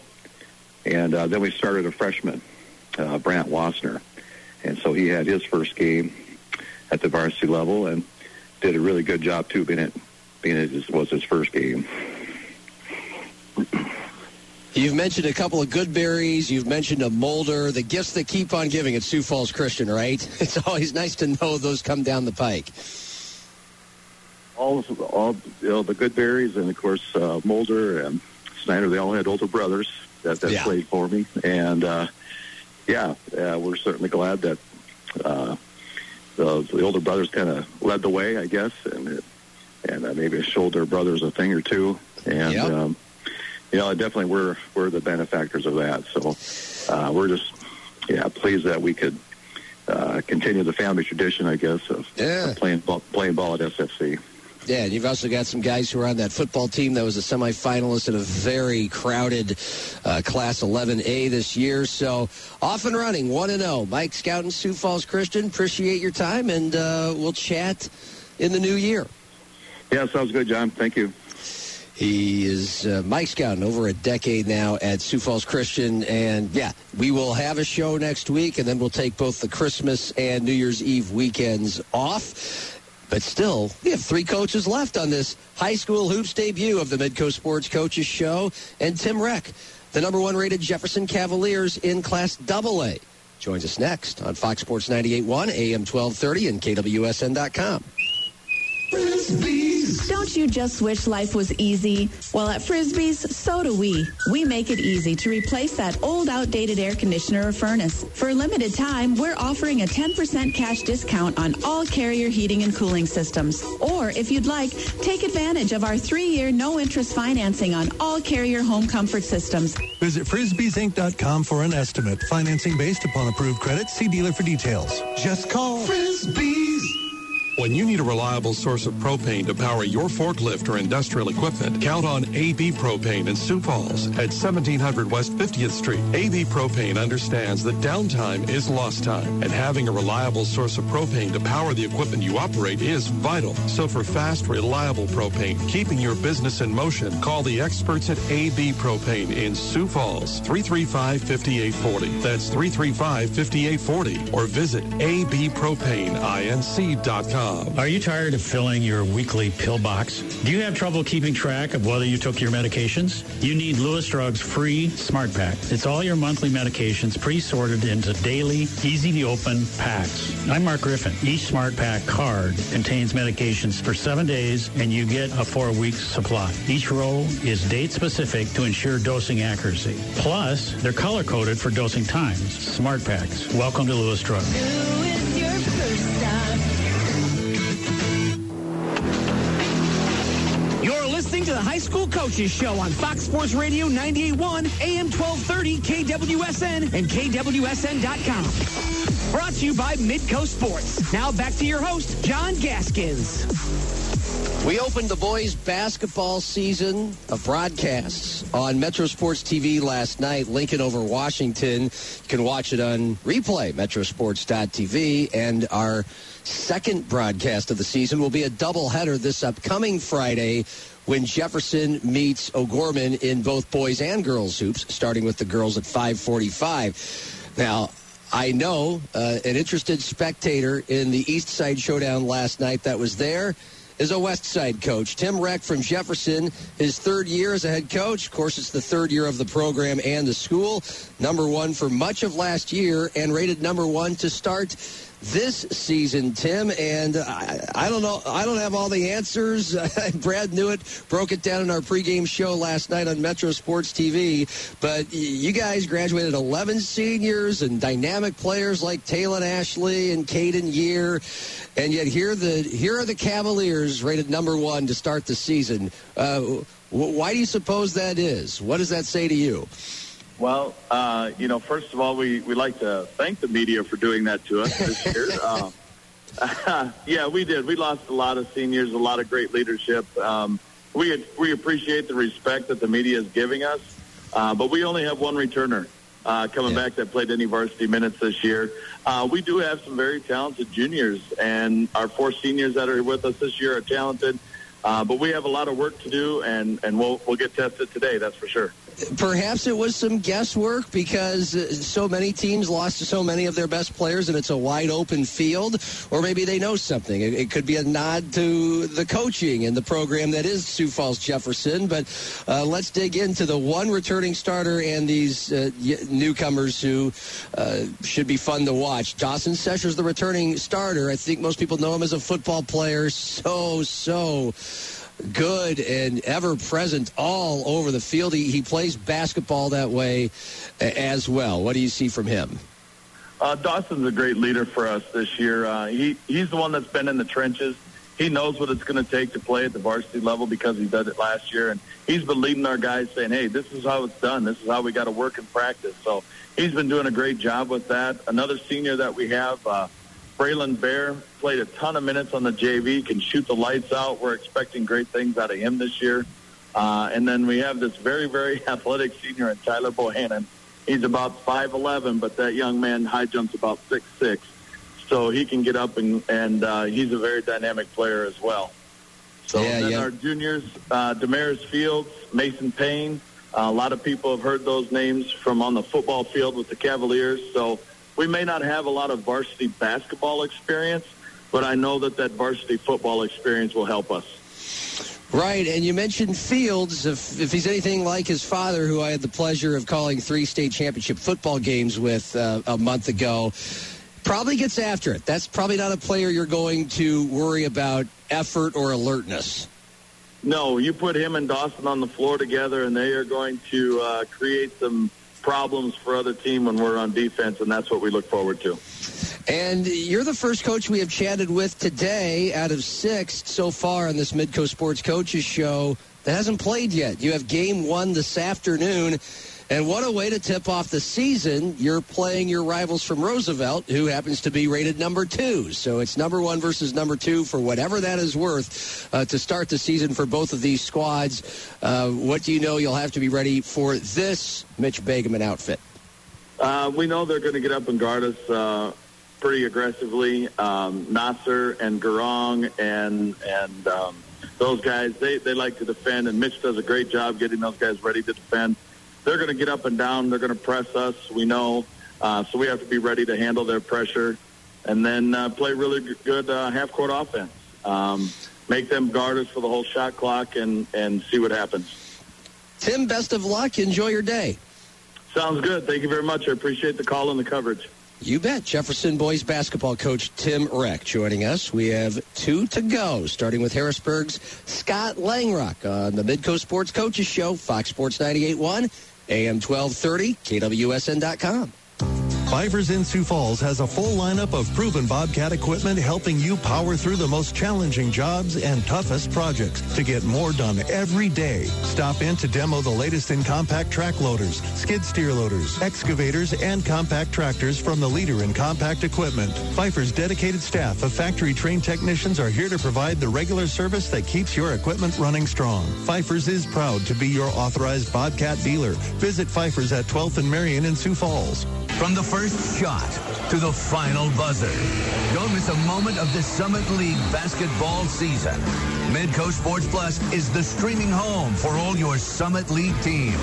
And uh, then we started a freshman, uh, Brant Wassner. And so he had his first game at the varsity level and did a really good job, too, being it, being it was his first game. You've mentioned a couple of Goodberrys. You've mentioned a Mulder. The gifts that keep on giving at Sioux Falls Christian, right? It's always nice to know those come down the pike. All, all you know, the Goodberrys, and of course uh, Mulder and Snyder. They all had older brothers that, that Yeah. played for me, and uh, yeah, uh, we're certainly glad that uh, the, the older brothers kind of led the way, I guess, and it, and uh, maybe showed their brothers a thing or two, and. Yep. Um, you know, definitely we're we're the benefactors of that. So uh, we're just yeah pleased that we could uh, continue the family tradition, I guess, of, Yeah. of playing ball, playing ball at SFC. Yeah, and you've also got some guys who are on that football team that was a semifinalist in a very crowded uh, Class 11A this year. So off and running, 1 and 0. Mike Schouten Sioux Falls Christian, appreciate your time, and uh, we'll chat in the new year. Yeah, sounds good, John. Thank you. He is uh, Mike Schouten, over a decade now at Sioux Falls Christian. And yeah, we will have a show next week, and then we'll take both the Christmas and New Year's Eve weekends off. But still, we have three coaches left on this high school hoops debut of the Midco Sports Coaches Show. And Tim Reck, the number one rated Jefferson Cavaliers in Class AA, joins us next on Fox Sports 98.1, AM 1230, and KWSN.com. You just wish life was easy? Well, at Frisbee's, so do we. We make it easy to replace that old outdated air conditioner or furnace. For a limited time, we're offering a 10% cash discount on all carrier heating and cooling systems. Or if you'd like, take advantage of our three-year no-interest financing on all carrier home comfort systems. Visit frisbeesinc.com for an estimate. Financing based upon approved credit. See dealer for details. Just call Frisbees. When you need a reliable source of propane to power your forklift or industrial equipment, count on AB Propane in Sioux Falls at 1700 West 50th Street. AB Propane understands that downtime is lost time, and having a reliable source of propane to power the equipment you operate is vital. So for fast, reliable propane, keeping your business in motion, call the experts at AB Propane in Sioux Falls, 335-5840. That's 335-5840. Or visit abpropaneinc.com. Are you tired of filling your weekly pill box? Do you have trouble keeping track of whether you took your medications? You need Lewis Drug's free Smart Pack. It's all your monthly medications pre-sorted into daily, easy-to-open packs. I'm Mark Griffin. Each Smart Pack card contains medications for seven days, and you get a four-week supply. Each row is date-specific to ensure dosing accuracy. Plus, they're color-coded for dosing times. Smart Packs. Welcome to Lewis Drug. You're listening to the High School Coaches Show on Fox Sports Radio 98.1, AM 1230, KWSN, and KWSN.com. Brought to you by Midco Sports. Now back to your host, John Gaskins. We opened the boys basketball season of broadcasts on Metro Sports TV last night. Lincoln over Washington. You can watch it on replay, metrosports.tv. And our second broadcast of the season will be a doubleheader this upcoming Friday when Jefferson meets O'Gorman in both boys and girls hoops, starting with the girls at 545. Now, I know uh, an interested spectator in the East Side Showdown last night that was there is a West Side coach. Tim Reck from Jefferson, his third year as a head coach. Of course, it's the third year of the program and the school. Number one for much of last year and rated number one to start this season, Tim. And I, I, don't know. I don't have all the answers. Brad knew it, broke it down in our pregame show last night on Metro Sports TV. But you guys graduated 11 seniors and dynamic players like Taylor Ashley and Caden Year. And yet here the here are the Cavaliers rated number one to start the season. Uh, why do you suppose that is? What does that say to you? Well, uh, you know, first of all, we we like to thank the media for doing that to us this year. um, yeah, we did. We lost a lot of seniors, a lot of great leadership. Um, we we appreciate the respect that the media is giving us, uh, but we only have one returner uh, coming yeah. back that played any varsity minutes this year. Uh, we do have some very talented juniors, and our four seniors that are with us this year are talented. Uh, but we have a lot of work to do, and, and we'll, we'll get tested today, that's for sure. Perhaps it was some guesswork because uh, so many teams lost so many of their best players and it's a wide open field, or maybe they know something. It, it could be a nod to the coaching and the program that is Sioux Falls Jefferson. But uh, let's dig into the one returning starter and these uh, newcomers who uh, should be fun to watch. Dawson Sescher's the returning starter. I think most people know him as a football player. So, so good and ever present all over the field. He, he plays basketball that way as well. What do you see from him? Uh, Dawson's a great leader for us this year. Uh, he he's the one that's been in the trenches. He knows what it's going to take to play at the varsity level because he did it last year, and he's been leading our guys, saying, "Hey, this is how it's done. This is how we got to work and practice." So he's been doing a great job with that. Another senior that we have. Uh, Braylon Bear played a ton of minutes on the JV, can shoot the lights out. We're expecting great things out of him this year. Uh, and then we have this very, very athletic senior in Tyler Bohannon. He's about 5'11", but that young man high jumps about 6'6". So he can get up, and, and uh, he's a very dynamic player as well. So yeah, then yeah. our juniors, uh, Damaris Fields, Mason Payne, uh, a lot of people have heard those names from on the football field with the Cavaliers. So we may not have a lot of varsity basketball experience, but I know that that varsity football experience will help us. Right, and you mentioned Fields. If, if he's anything like his father, who I had the pleasure of calling three state championship football games with uh, a month ago, probably gets after it. That's probably not a player you're going to worry about effort or alertness. No, you put him and Dawson on the floor together, and they are going to uh, create some problems for other team when we're on defense, and that's what we look forward to. And you're the first coach we have chatted with today out of six so far on this Midco Sports Coaches Show that hasn't played yet. You have game one this afternoon. And what a way to tip off the season. You're playing your rivals from Roosevelt, who happens to be rated number two. So it's number one versus number two for whatever that is worth uh, to start the season for both of these squads. Uh, what do you know you'll have to be ready for this Mitch Begeman outfit? Uh, we know they're going to get up and guard us uh, pretty aggressively. Um, Nasser and Garong and and um, those guys, they, they like to defend, and Mitch does a great job getting those guys ready to defend they're going to get up and down. They're going to press us. We know. Uh, so we have to be ready to handle their pressure and then uh, play really good uh, half-court offense. Um, make them guard us for the whole shot clock and, and see what happens. Tim, best of luck. Enjoy your day. Sounds good. Thank you very much. I appreciate the call and the coverage. You bet. Jefferson boys basketball coach Tim Reck joining us. We have two to go, starting with Harrisburg's Scott Langrock on the Midco Sports Coaches Show, Fox Sports 98.1 AM 1230, KWSN.com. Pfeiffers in Sioux Falls has a full lineup of proven Bobcat equipment helping you power through the most challenging jobs and toughest projects to get more done every day. Stop in to demo the latest in compact track loaders, skid steer loaders, excavators, and compact tractors from the leader in compact equipment. Pfeiffer's dedicated staff of factory trained technicians are here to provide the regular service that keeps your equipment running strong. Pfeiffer's is proud to be your authorized Bobcat dealer. Visit Pfeiffer's at 12th and Marion in Sioux Falls. From the first shot to the final buzzer. Don't miss a moment of the Summit League basketball season. Midco Sports Plus is the streaming home for all your Summit League teams.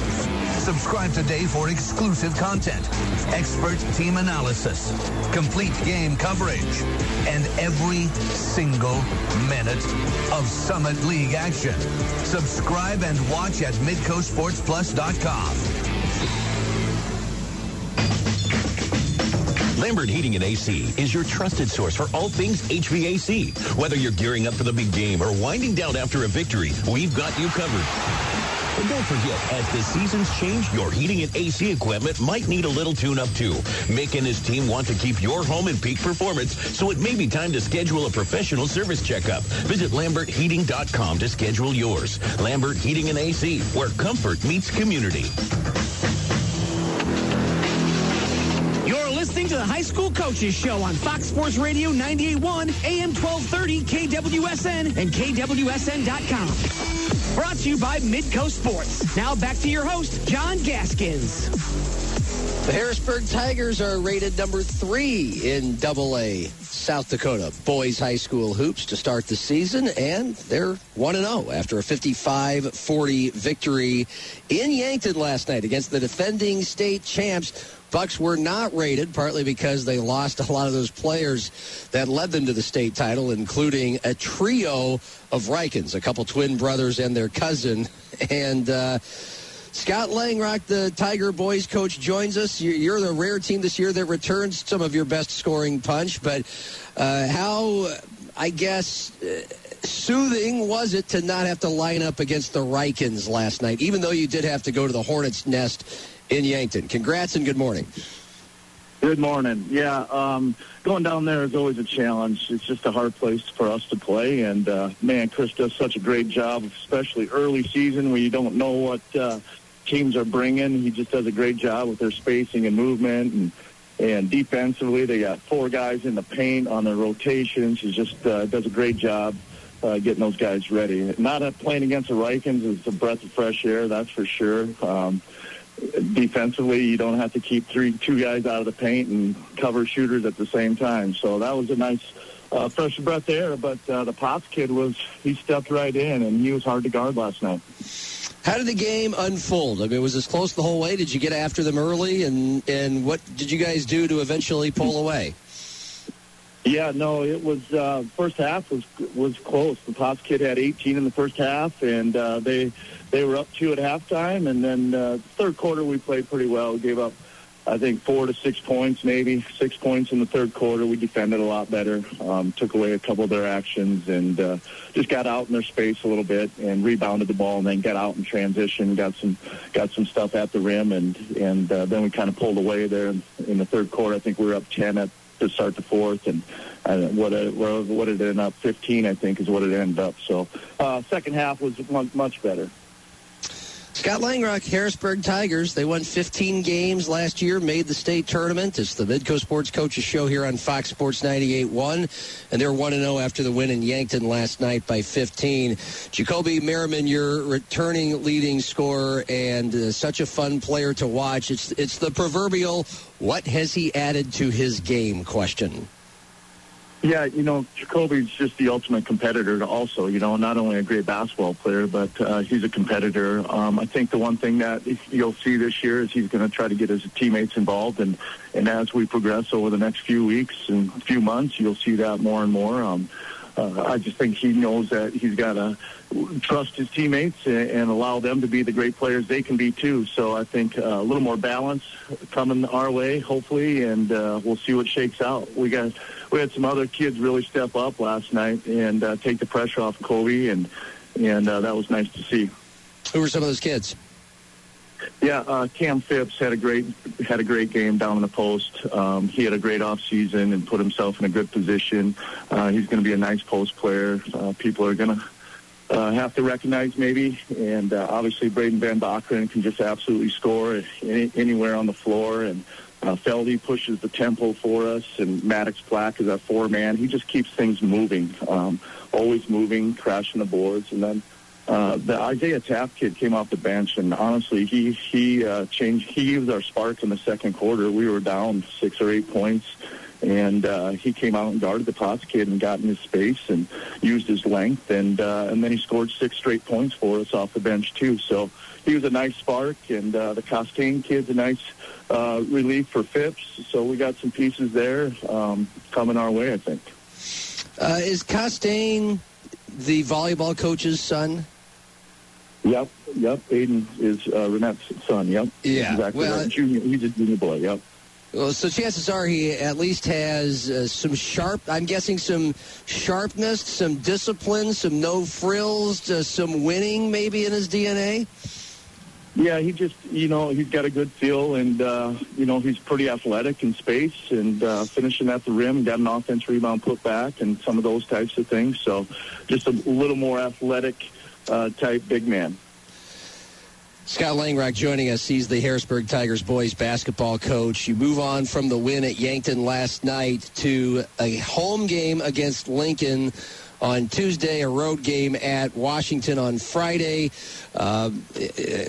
Subscribe today for exclusive content, expert team analysis, complete game coverage, and every single minute of Summit League action. Subscribe and watch at midcosportsplus.com. Lambert Heating and AC is your trusted source for all things HVAC. Whether you're gearing up for the big game or winding down after a victory, we've got you covered. And don't forget, as the seasons change, your heating and AC equipment might need a little tune-up too. Mick and his team want to keep your home in peak performance, so it may be time to schedule a professional service checkup. Visit LambertHeating.com to schedule yours. Lambert Heating and AC, where comfort meets community. To the High School Coaches Show on Fox Sports Radio 98.1, AM 1230, KWSN, and KWSN.com. Brought to you by Midco Sports. Now back to your host, John Gaskins. The Harrisburg Tigers are rated number three in Double A South Dakota boys high school hoops to start the season, and they're 1-0 after a 55-40 victory in Yankton last night against the defending state champs. Bucks were not rated, partly because they lost a lot of those players that led them to the state title, including a trio of Rikens, a couple twin brothers and their cousin. And uh, Scott Langrock, the Tiger boys coach, joins us. You're the rare team this year that returns some of your best scoring punch, but uh, how, I guess, uh, soothing was it to not have to line up against the Rikens last night, even though you did have to go to the Hornets' nest in Yankton? Congrats and good morning. Good morning. Yeah, um, going down there is always a challenge. It's just a hard place for us to play, and uh, man, Chris does such a great job, especially early season when you don't know what uh, teams are bringing. He just does a great job with their spacing and movement, and and defensively, they got four guys in the paint on their rotations. He just uh, does a great job uh, getting those guys ready. Not playing against the Rikens is a breath of fresh air, that's for sure. Um, defensively, you don't have to keep three, two guys out of the paint and cover shooters at the same time. So that was a nice uh, fresh breath air. But uh, the Potts kid was he stepped right in, and he was hard to guard last night. How did the game unfold? I mean, was this close the whole way? Did you get after them early, and and what did you guys do to eventually pull away? Yeah, no, it was uh, first half was was close. The Potts kid had 18 in the first half, and uh, they they were up two at halftime, and then uh, third quarter we played pretty well. We gave up, I think, four to six points, maybe six points in the third quarter. We defended a lot better, um, took away a couple of their actions, and uh, just got out in their space a little bit and rebounded the ball, and then got out in transition, got some got some stuff at the rim, and and uh, then we kind of pulled away there in, the third quarter. I think we were up ten at to start the fourth, and uh, what it, what it ended up 15, I think, is what it ended up. So uh, second half was much better. Scott Langrock, Harrisburg Tigers. They won 15 games last year, made the state tournament. It's the Midco Sports Coaches Show here on Fox Sports 98.1. And they're 1-0 after the win in Yankton last night by 15. Jacoby Merriman, your returning leading scorer and uh, such a fun player to watch. It's, it's the proverbial, what has he added to his game question. Yeah, you know, Jacoby's just the ultimate competitor also, you know, not only a great basketball player, but uh, he's a competitor. Um, I think the one thing that you'll see this year is he's going to try to get his teammates involved. And, and as we progress over the next few weeks and few months, you'll see that more and more. Um, uh, I just think he knows that he's got to trust his teammates and, and allow them to be the great players they can be too. So I think uh, a little more balance coming our way, hopefully, and uh, we'll see what shakes out. We got we had some other kids really step up last night and uh, take the pressure off Kobe, and and uh, that was nice to see. Who were some of those kids? Yeah, uh, Cam Phipps had a great had a great game down in the post. Um, he had a great off season and put himself in a good position. Uh, he's going to be a nice post player. Uh, people are going to uh, have to recognize maybe, and uh, obviously Braden Van Bacheren can just absolutely score any, anywhere on the floor. And uh, Feldy pushes the tempo for us, and Maddox Black is our four man. He just keeps things moving, um, always moving, crashing the boards, and then. Uh, the Isaiah Tapp kid came off the bench, and honestly, he he uh, changed. He was our spark in the second quarter. We were down six or eight points, and uh, he came out and guarded the Potts kid and got in his space and used his length, and uh, and then he scored six straight points for us off the bench too. So he was a nice spark, and uh, the Costain kid's a nice uh, relief for Phipps. So we got some pieces there um, coming our way, I think. Uh, is Costain the volleyball coach's son? Yep, yep. Aiden is uh, Renette's son. Yep. Yeah. Exactly. Well, right. Junior. He's a junior boy. Yep. Well, so chances are he at least has uh, some sharp, I'm guessing some sharpness, some discipline, some no frills, uh, some winning maybe in his DNA. Yeah, he just, you know, he's got a good feel, and uh, you know, he's pretty athletic in space and uh, finishing at the rim, got an offense rebound put back, and some of those types of things. So, just a little more athletic uh, type big man. Scott Langrock joining us. He's the Harrisburg Tigers boys basketball coach. You move on from the win at Yankton last night to a home game against Lincoln on Tuesday, a road game at Washington on Friday. Uh,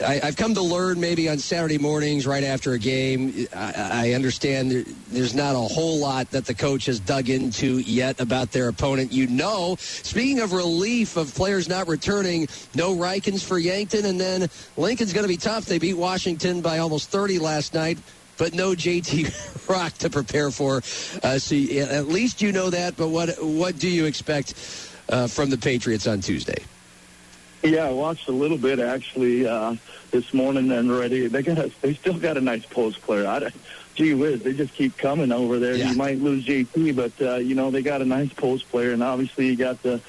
I, have come to learn maybe on Saturday mornings right after a game. I, I understand there, there's not a whole lot that the coach has dug into yet about their opponent. You know, speaking of relief of players not returning, no Rikens for Yankton, and then Lincoln's going to be tough. They beat Washington by almost 30 last night but no JT Rock to prepare for. Uh, so at least you know that. But what what do you expect uh, from the Patriots on Tuesday? Yeah, I watched a little bit actually uh, this morning and already. They got a, they still got a nice post player. I, gee whiz, they just keep coming over there. Yeah. You might lose JT, but uh, you know they got a nice post player, and obviously you got the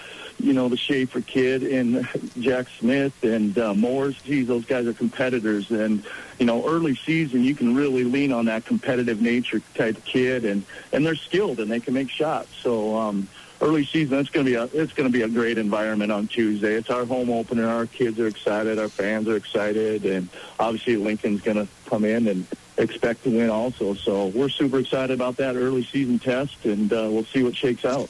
you know, the Schaefer kid and Jack Smith and uh, Morris. Geez, those guys are competitors. And, you know, early season, you can really lean on that competitive nature type kid. And, and they're skilled and they can make shots. So, um, early season, it's going to be a, it's going to be a great environment on Tuesday. It's our home opener. Our kids are excited. Our fans are excited. And obviously Lincoln's going to come in and expect to win also. So we're super excited about that early season test and uh, we'll see what shakes out.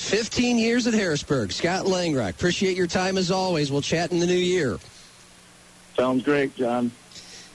15 years at Harrisburg. Scott Langrock, appreciate your time as always. We'll chat in the new year. Sounds great, John.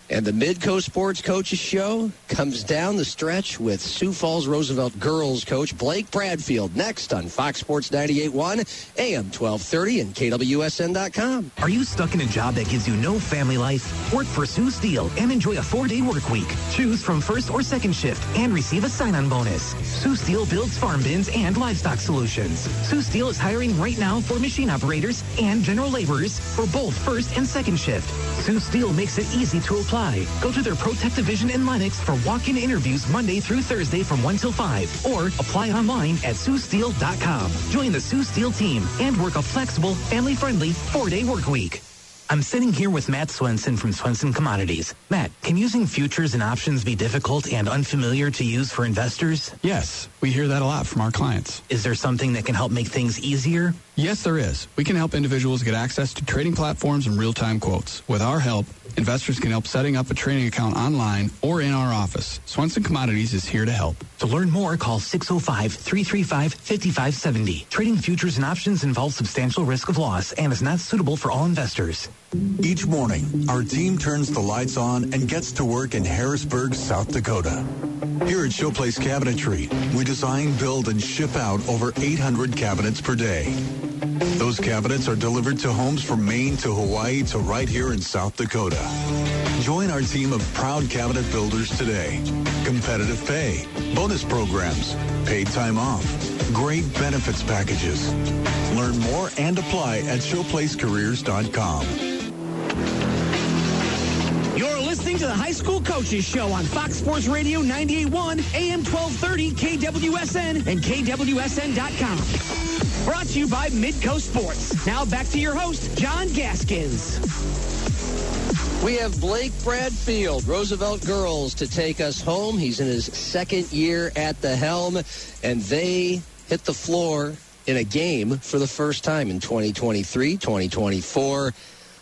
And the Midco Sports Coaches Show comes down the stretch with Sioux Falls Roosevelt girls coach Blake Bradfield next on Fox Sports 98.1, AM 1230, and KWSN.com. Are you stuck in a job that gives you no family life? Work for Sioux Steel and enjoy a four-day work week. Choose from first or second shift and receive a sign-on bonus. Sioux Steel builds farm bins and livestock solutions. Sioux Steel is hiring right now for machine operators and general laborers for both first and second shift. Sioux Steel makes it easy to apply. Go to their ProTech division in Lennox for walk-in interviews Monday through Thursday from 1 till 5 or apply online at SiouxSteel.com. Join the Sioux Steel team and work a flexible, family-friendly four-day work week. I'm sitting here with Matt Swenson from Swenson Commodities. Matt, can using futures and options be difficult and unfamiliar to use for investors? Yes, we hear that a lot from our clients. Is there something that can help make things easier? Yes, there is. We can help individuals get access to trading platforms and real-time quotes. With our help, investors can help setting up a trading account online or in our office. Swenson Commodities is here to help. To learn more, call 605-335-5570. Trading futures and options involves substantial risk of loss and is not suitable for all investors. Each morning, our team turns the lights on and gets to work in Harrisburg, South Dakota. Here at Showplace Cabinetry, we design, build, and ship out over 800 cabinets per day. Those cabinets are delivered to homes from Maine to Hawaii to right here in South Dakota. Join our team of proud cabinet builders today. Competitive pay, bonus programs, paid time off, great benefits packages. Learn more and apply at showplacecareers.com. You're listening to the High School Coaches Show on Fox Sports Radio 98.1, AM 1230, KWSN, and KWSN.com. Brought to you by Midco Sports. Now back to your host, John Gaskins. We have Blake Bradfield, Roosevelt Girls, to take us home. He's in his second year at the helm, and they hit the floor in a game for the first time in 2023, 2024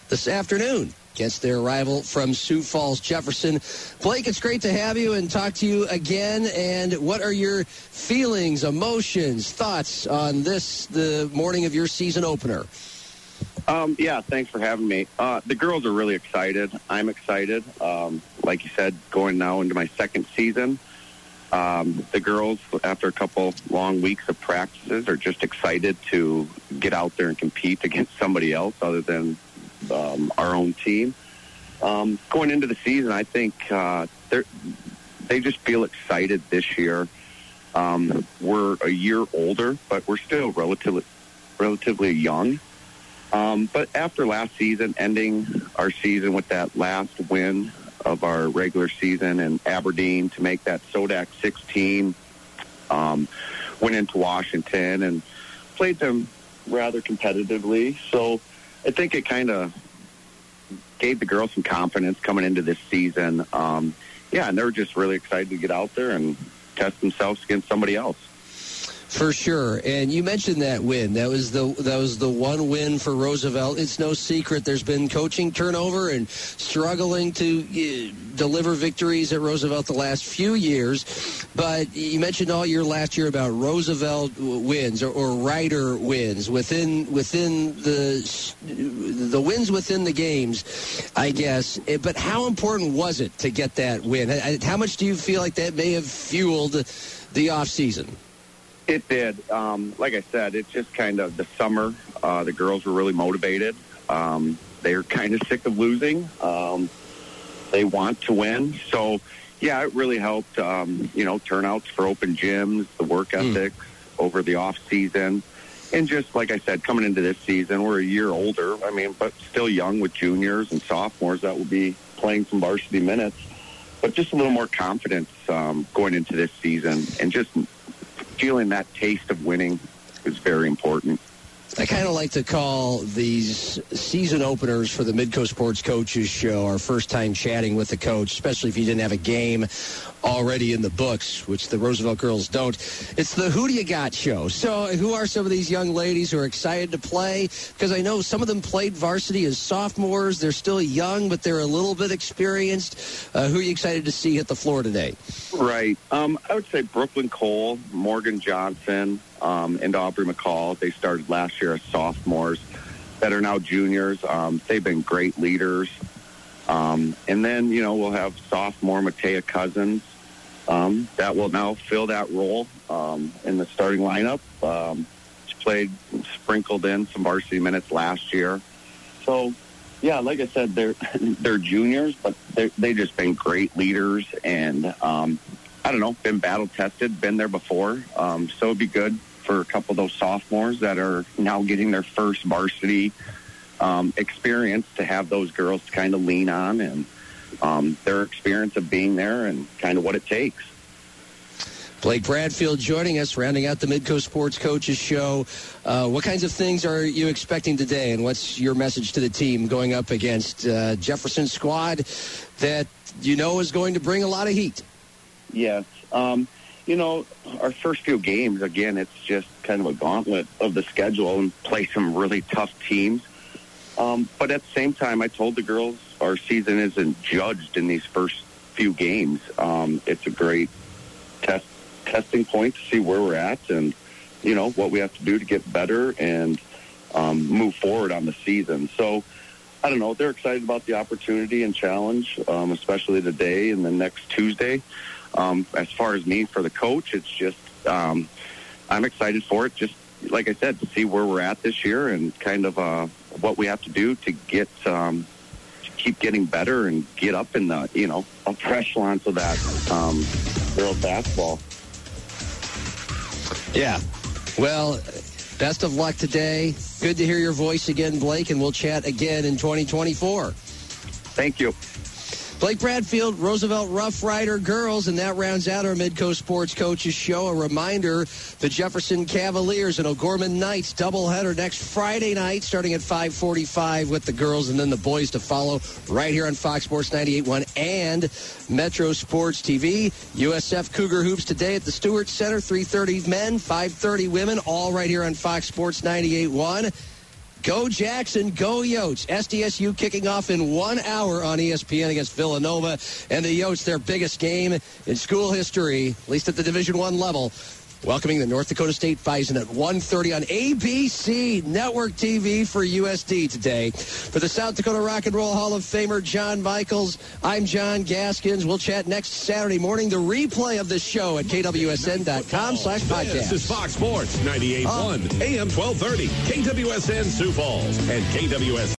this afternoon against their rival from Sioux Falls, Jefferson. Blake, it's great to have you and talk to you again. And what are your feelings, emotions, thoughts on this, the morning of your season opener? Um, yeah, thanks for having me. Uh, the girls are really excited. I'm excited. Um, like you said, going now into my second season. Um, the girls, after a couple long weeks of practices, are just excited to get out there and compete against somebody else other than um, our own team. Um, going into the season, I think uh, they just feel excited this year. Um, we're a year older, but we're still relatively relatively young. Um, but after last season, ending our season with that last win of our regular season in Aberdeen to make that SoDak 16, um, went into Washington and played them rather competitively. So I think it kind of gave the girls some confidence coming into this season. Um, yeah, and they're just really excited to get out there and test themselves against somebody else. For sure, and you mentioned that win. That was the that was the one win for Roosevelt. It's no secret there's been coaching turnover and struggling to uh, deliver victories at Roosevelt the last few years. But you mentioned all year last year about Roosevelt wins or, or Rider wins within within the the wins within the games, I guess. Eh, but how important was it to get that win? How much do you feel like that may have fueled the off season? It did. Um, like I said, it's just kind of the summer. Uh, the girls were really motivated. Um, they're kind of sick of losing. Um, they want to win. So, yeah, it really helped. Um, you know, turnouts for open gyms, the work Hmm. ethic over the off season, and just like I said, coming into this season, we're a year older. I mean, but still young with juniors and sophomores that will be playing some varsity minutes. But just a little more confidence um, going into this season, and just feeling that taste of winning is very important. I kind of like to call these season openers for the Midco Sports Coaches Show our first time chatting with the coach, especially if you didn't have a game already in the books, which the Roosevelt girls don't. It's the Who Do You Got show. So, who are some of these young ladies who are excited to play? Because I know some of them played varsity as sophomores. They're still young, but they're a little bit experienced. Uh, who are you excited to see hit the floor today? Right. Um, I would say Brooklyn Cole, Morgan Johnson, um, and Aubrey McCall. They started last year as sophomores that are now juniors. Um, they've been great leaders. Um, and then, you know, we'll have sophomore Matea Cousins um, that will now fill that role um, in the starting lineup. Um, she played, sprinkled in some varsity minutes last year. So, yeah, like I said, they're they're juniors, but they're, they've just been great leaders, and I don't know, been battle tested, been there before. Um, so it'd be good for a couple of those sophomores that are now getting their first varsity um, experience to have those girls to kind of lean on and um, their experience of being there and kind of what it takes. Blake Bradfield joining us, rounding out the Midco Sports Coaches Show. Uh, what kinds of things are you expecting today, and what's your message to the team going up against uh, Jefferson squad that you know is going to bring a lot of heat? Yes. Um, you know, our first few games, again, it's just kind of a gauntlet of the schedule and play some really tough teams. Um, but at the same time, I told the girls our season isn't judged in these first few games. Um, it's a great test testing point to see where we're at and you know what we have to do to get better and um, move forward on the season. So I don't know. They're excited about the opportunity and challenge, um, especially today and the next Tuesday. Um, as far as me for the coach, it's just um, I'm excited for it. Just like I said, to see where we're at this year and kind of uh, what we have to do to get um, to keep getting better and get up in the you know upper echelons of that um, girls basketball. Yeah. Well, best of luck today. Good to hear your voice again, Blake, and we'll chat again in 2024. Thank you. Blake Bradfield, Roosevelt Rough Rider girls, and that rounds out our Midco Sports Coaches show. A reminder, the Jefferson Cavaliers and O'Gorman Knights doubleheader next Friday night starting at 545 with the girls and then the boys to follow right here on Fox Sports 98.1 and Metro Sports TV. USF Cougar Hoops today at the Stewart Center, 3.30 men, 5.30 women, all right here on Fox Sports 98.1. Go Jackson, go Yotes. SDSU kicking off in one hour on ESPN against Villanova. And the Yotes, their biggest game in school history, at least at the Division One level, welcoming the North Dakota State Bison at 1.30 on ABC Network TV for USD today. For the South Dakota Rock and Roll Hall of Famer John Michaels, I'm John Gaskins. We'll chat next Saturday morning. The replay of this show at kwsn.com slash podcast. This is Fox Sports 98.1 AM 1230, KWSN Sioux Falls, and KWS.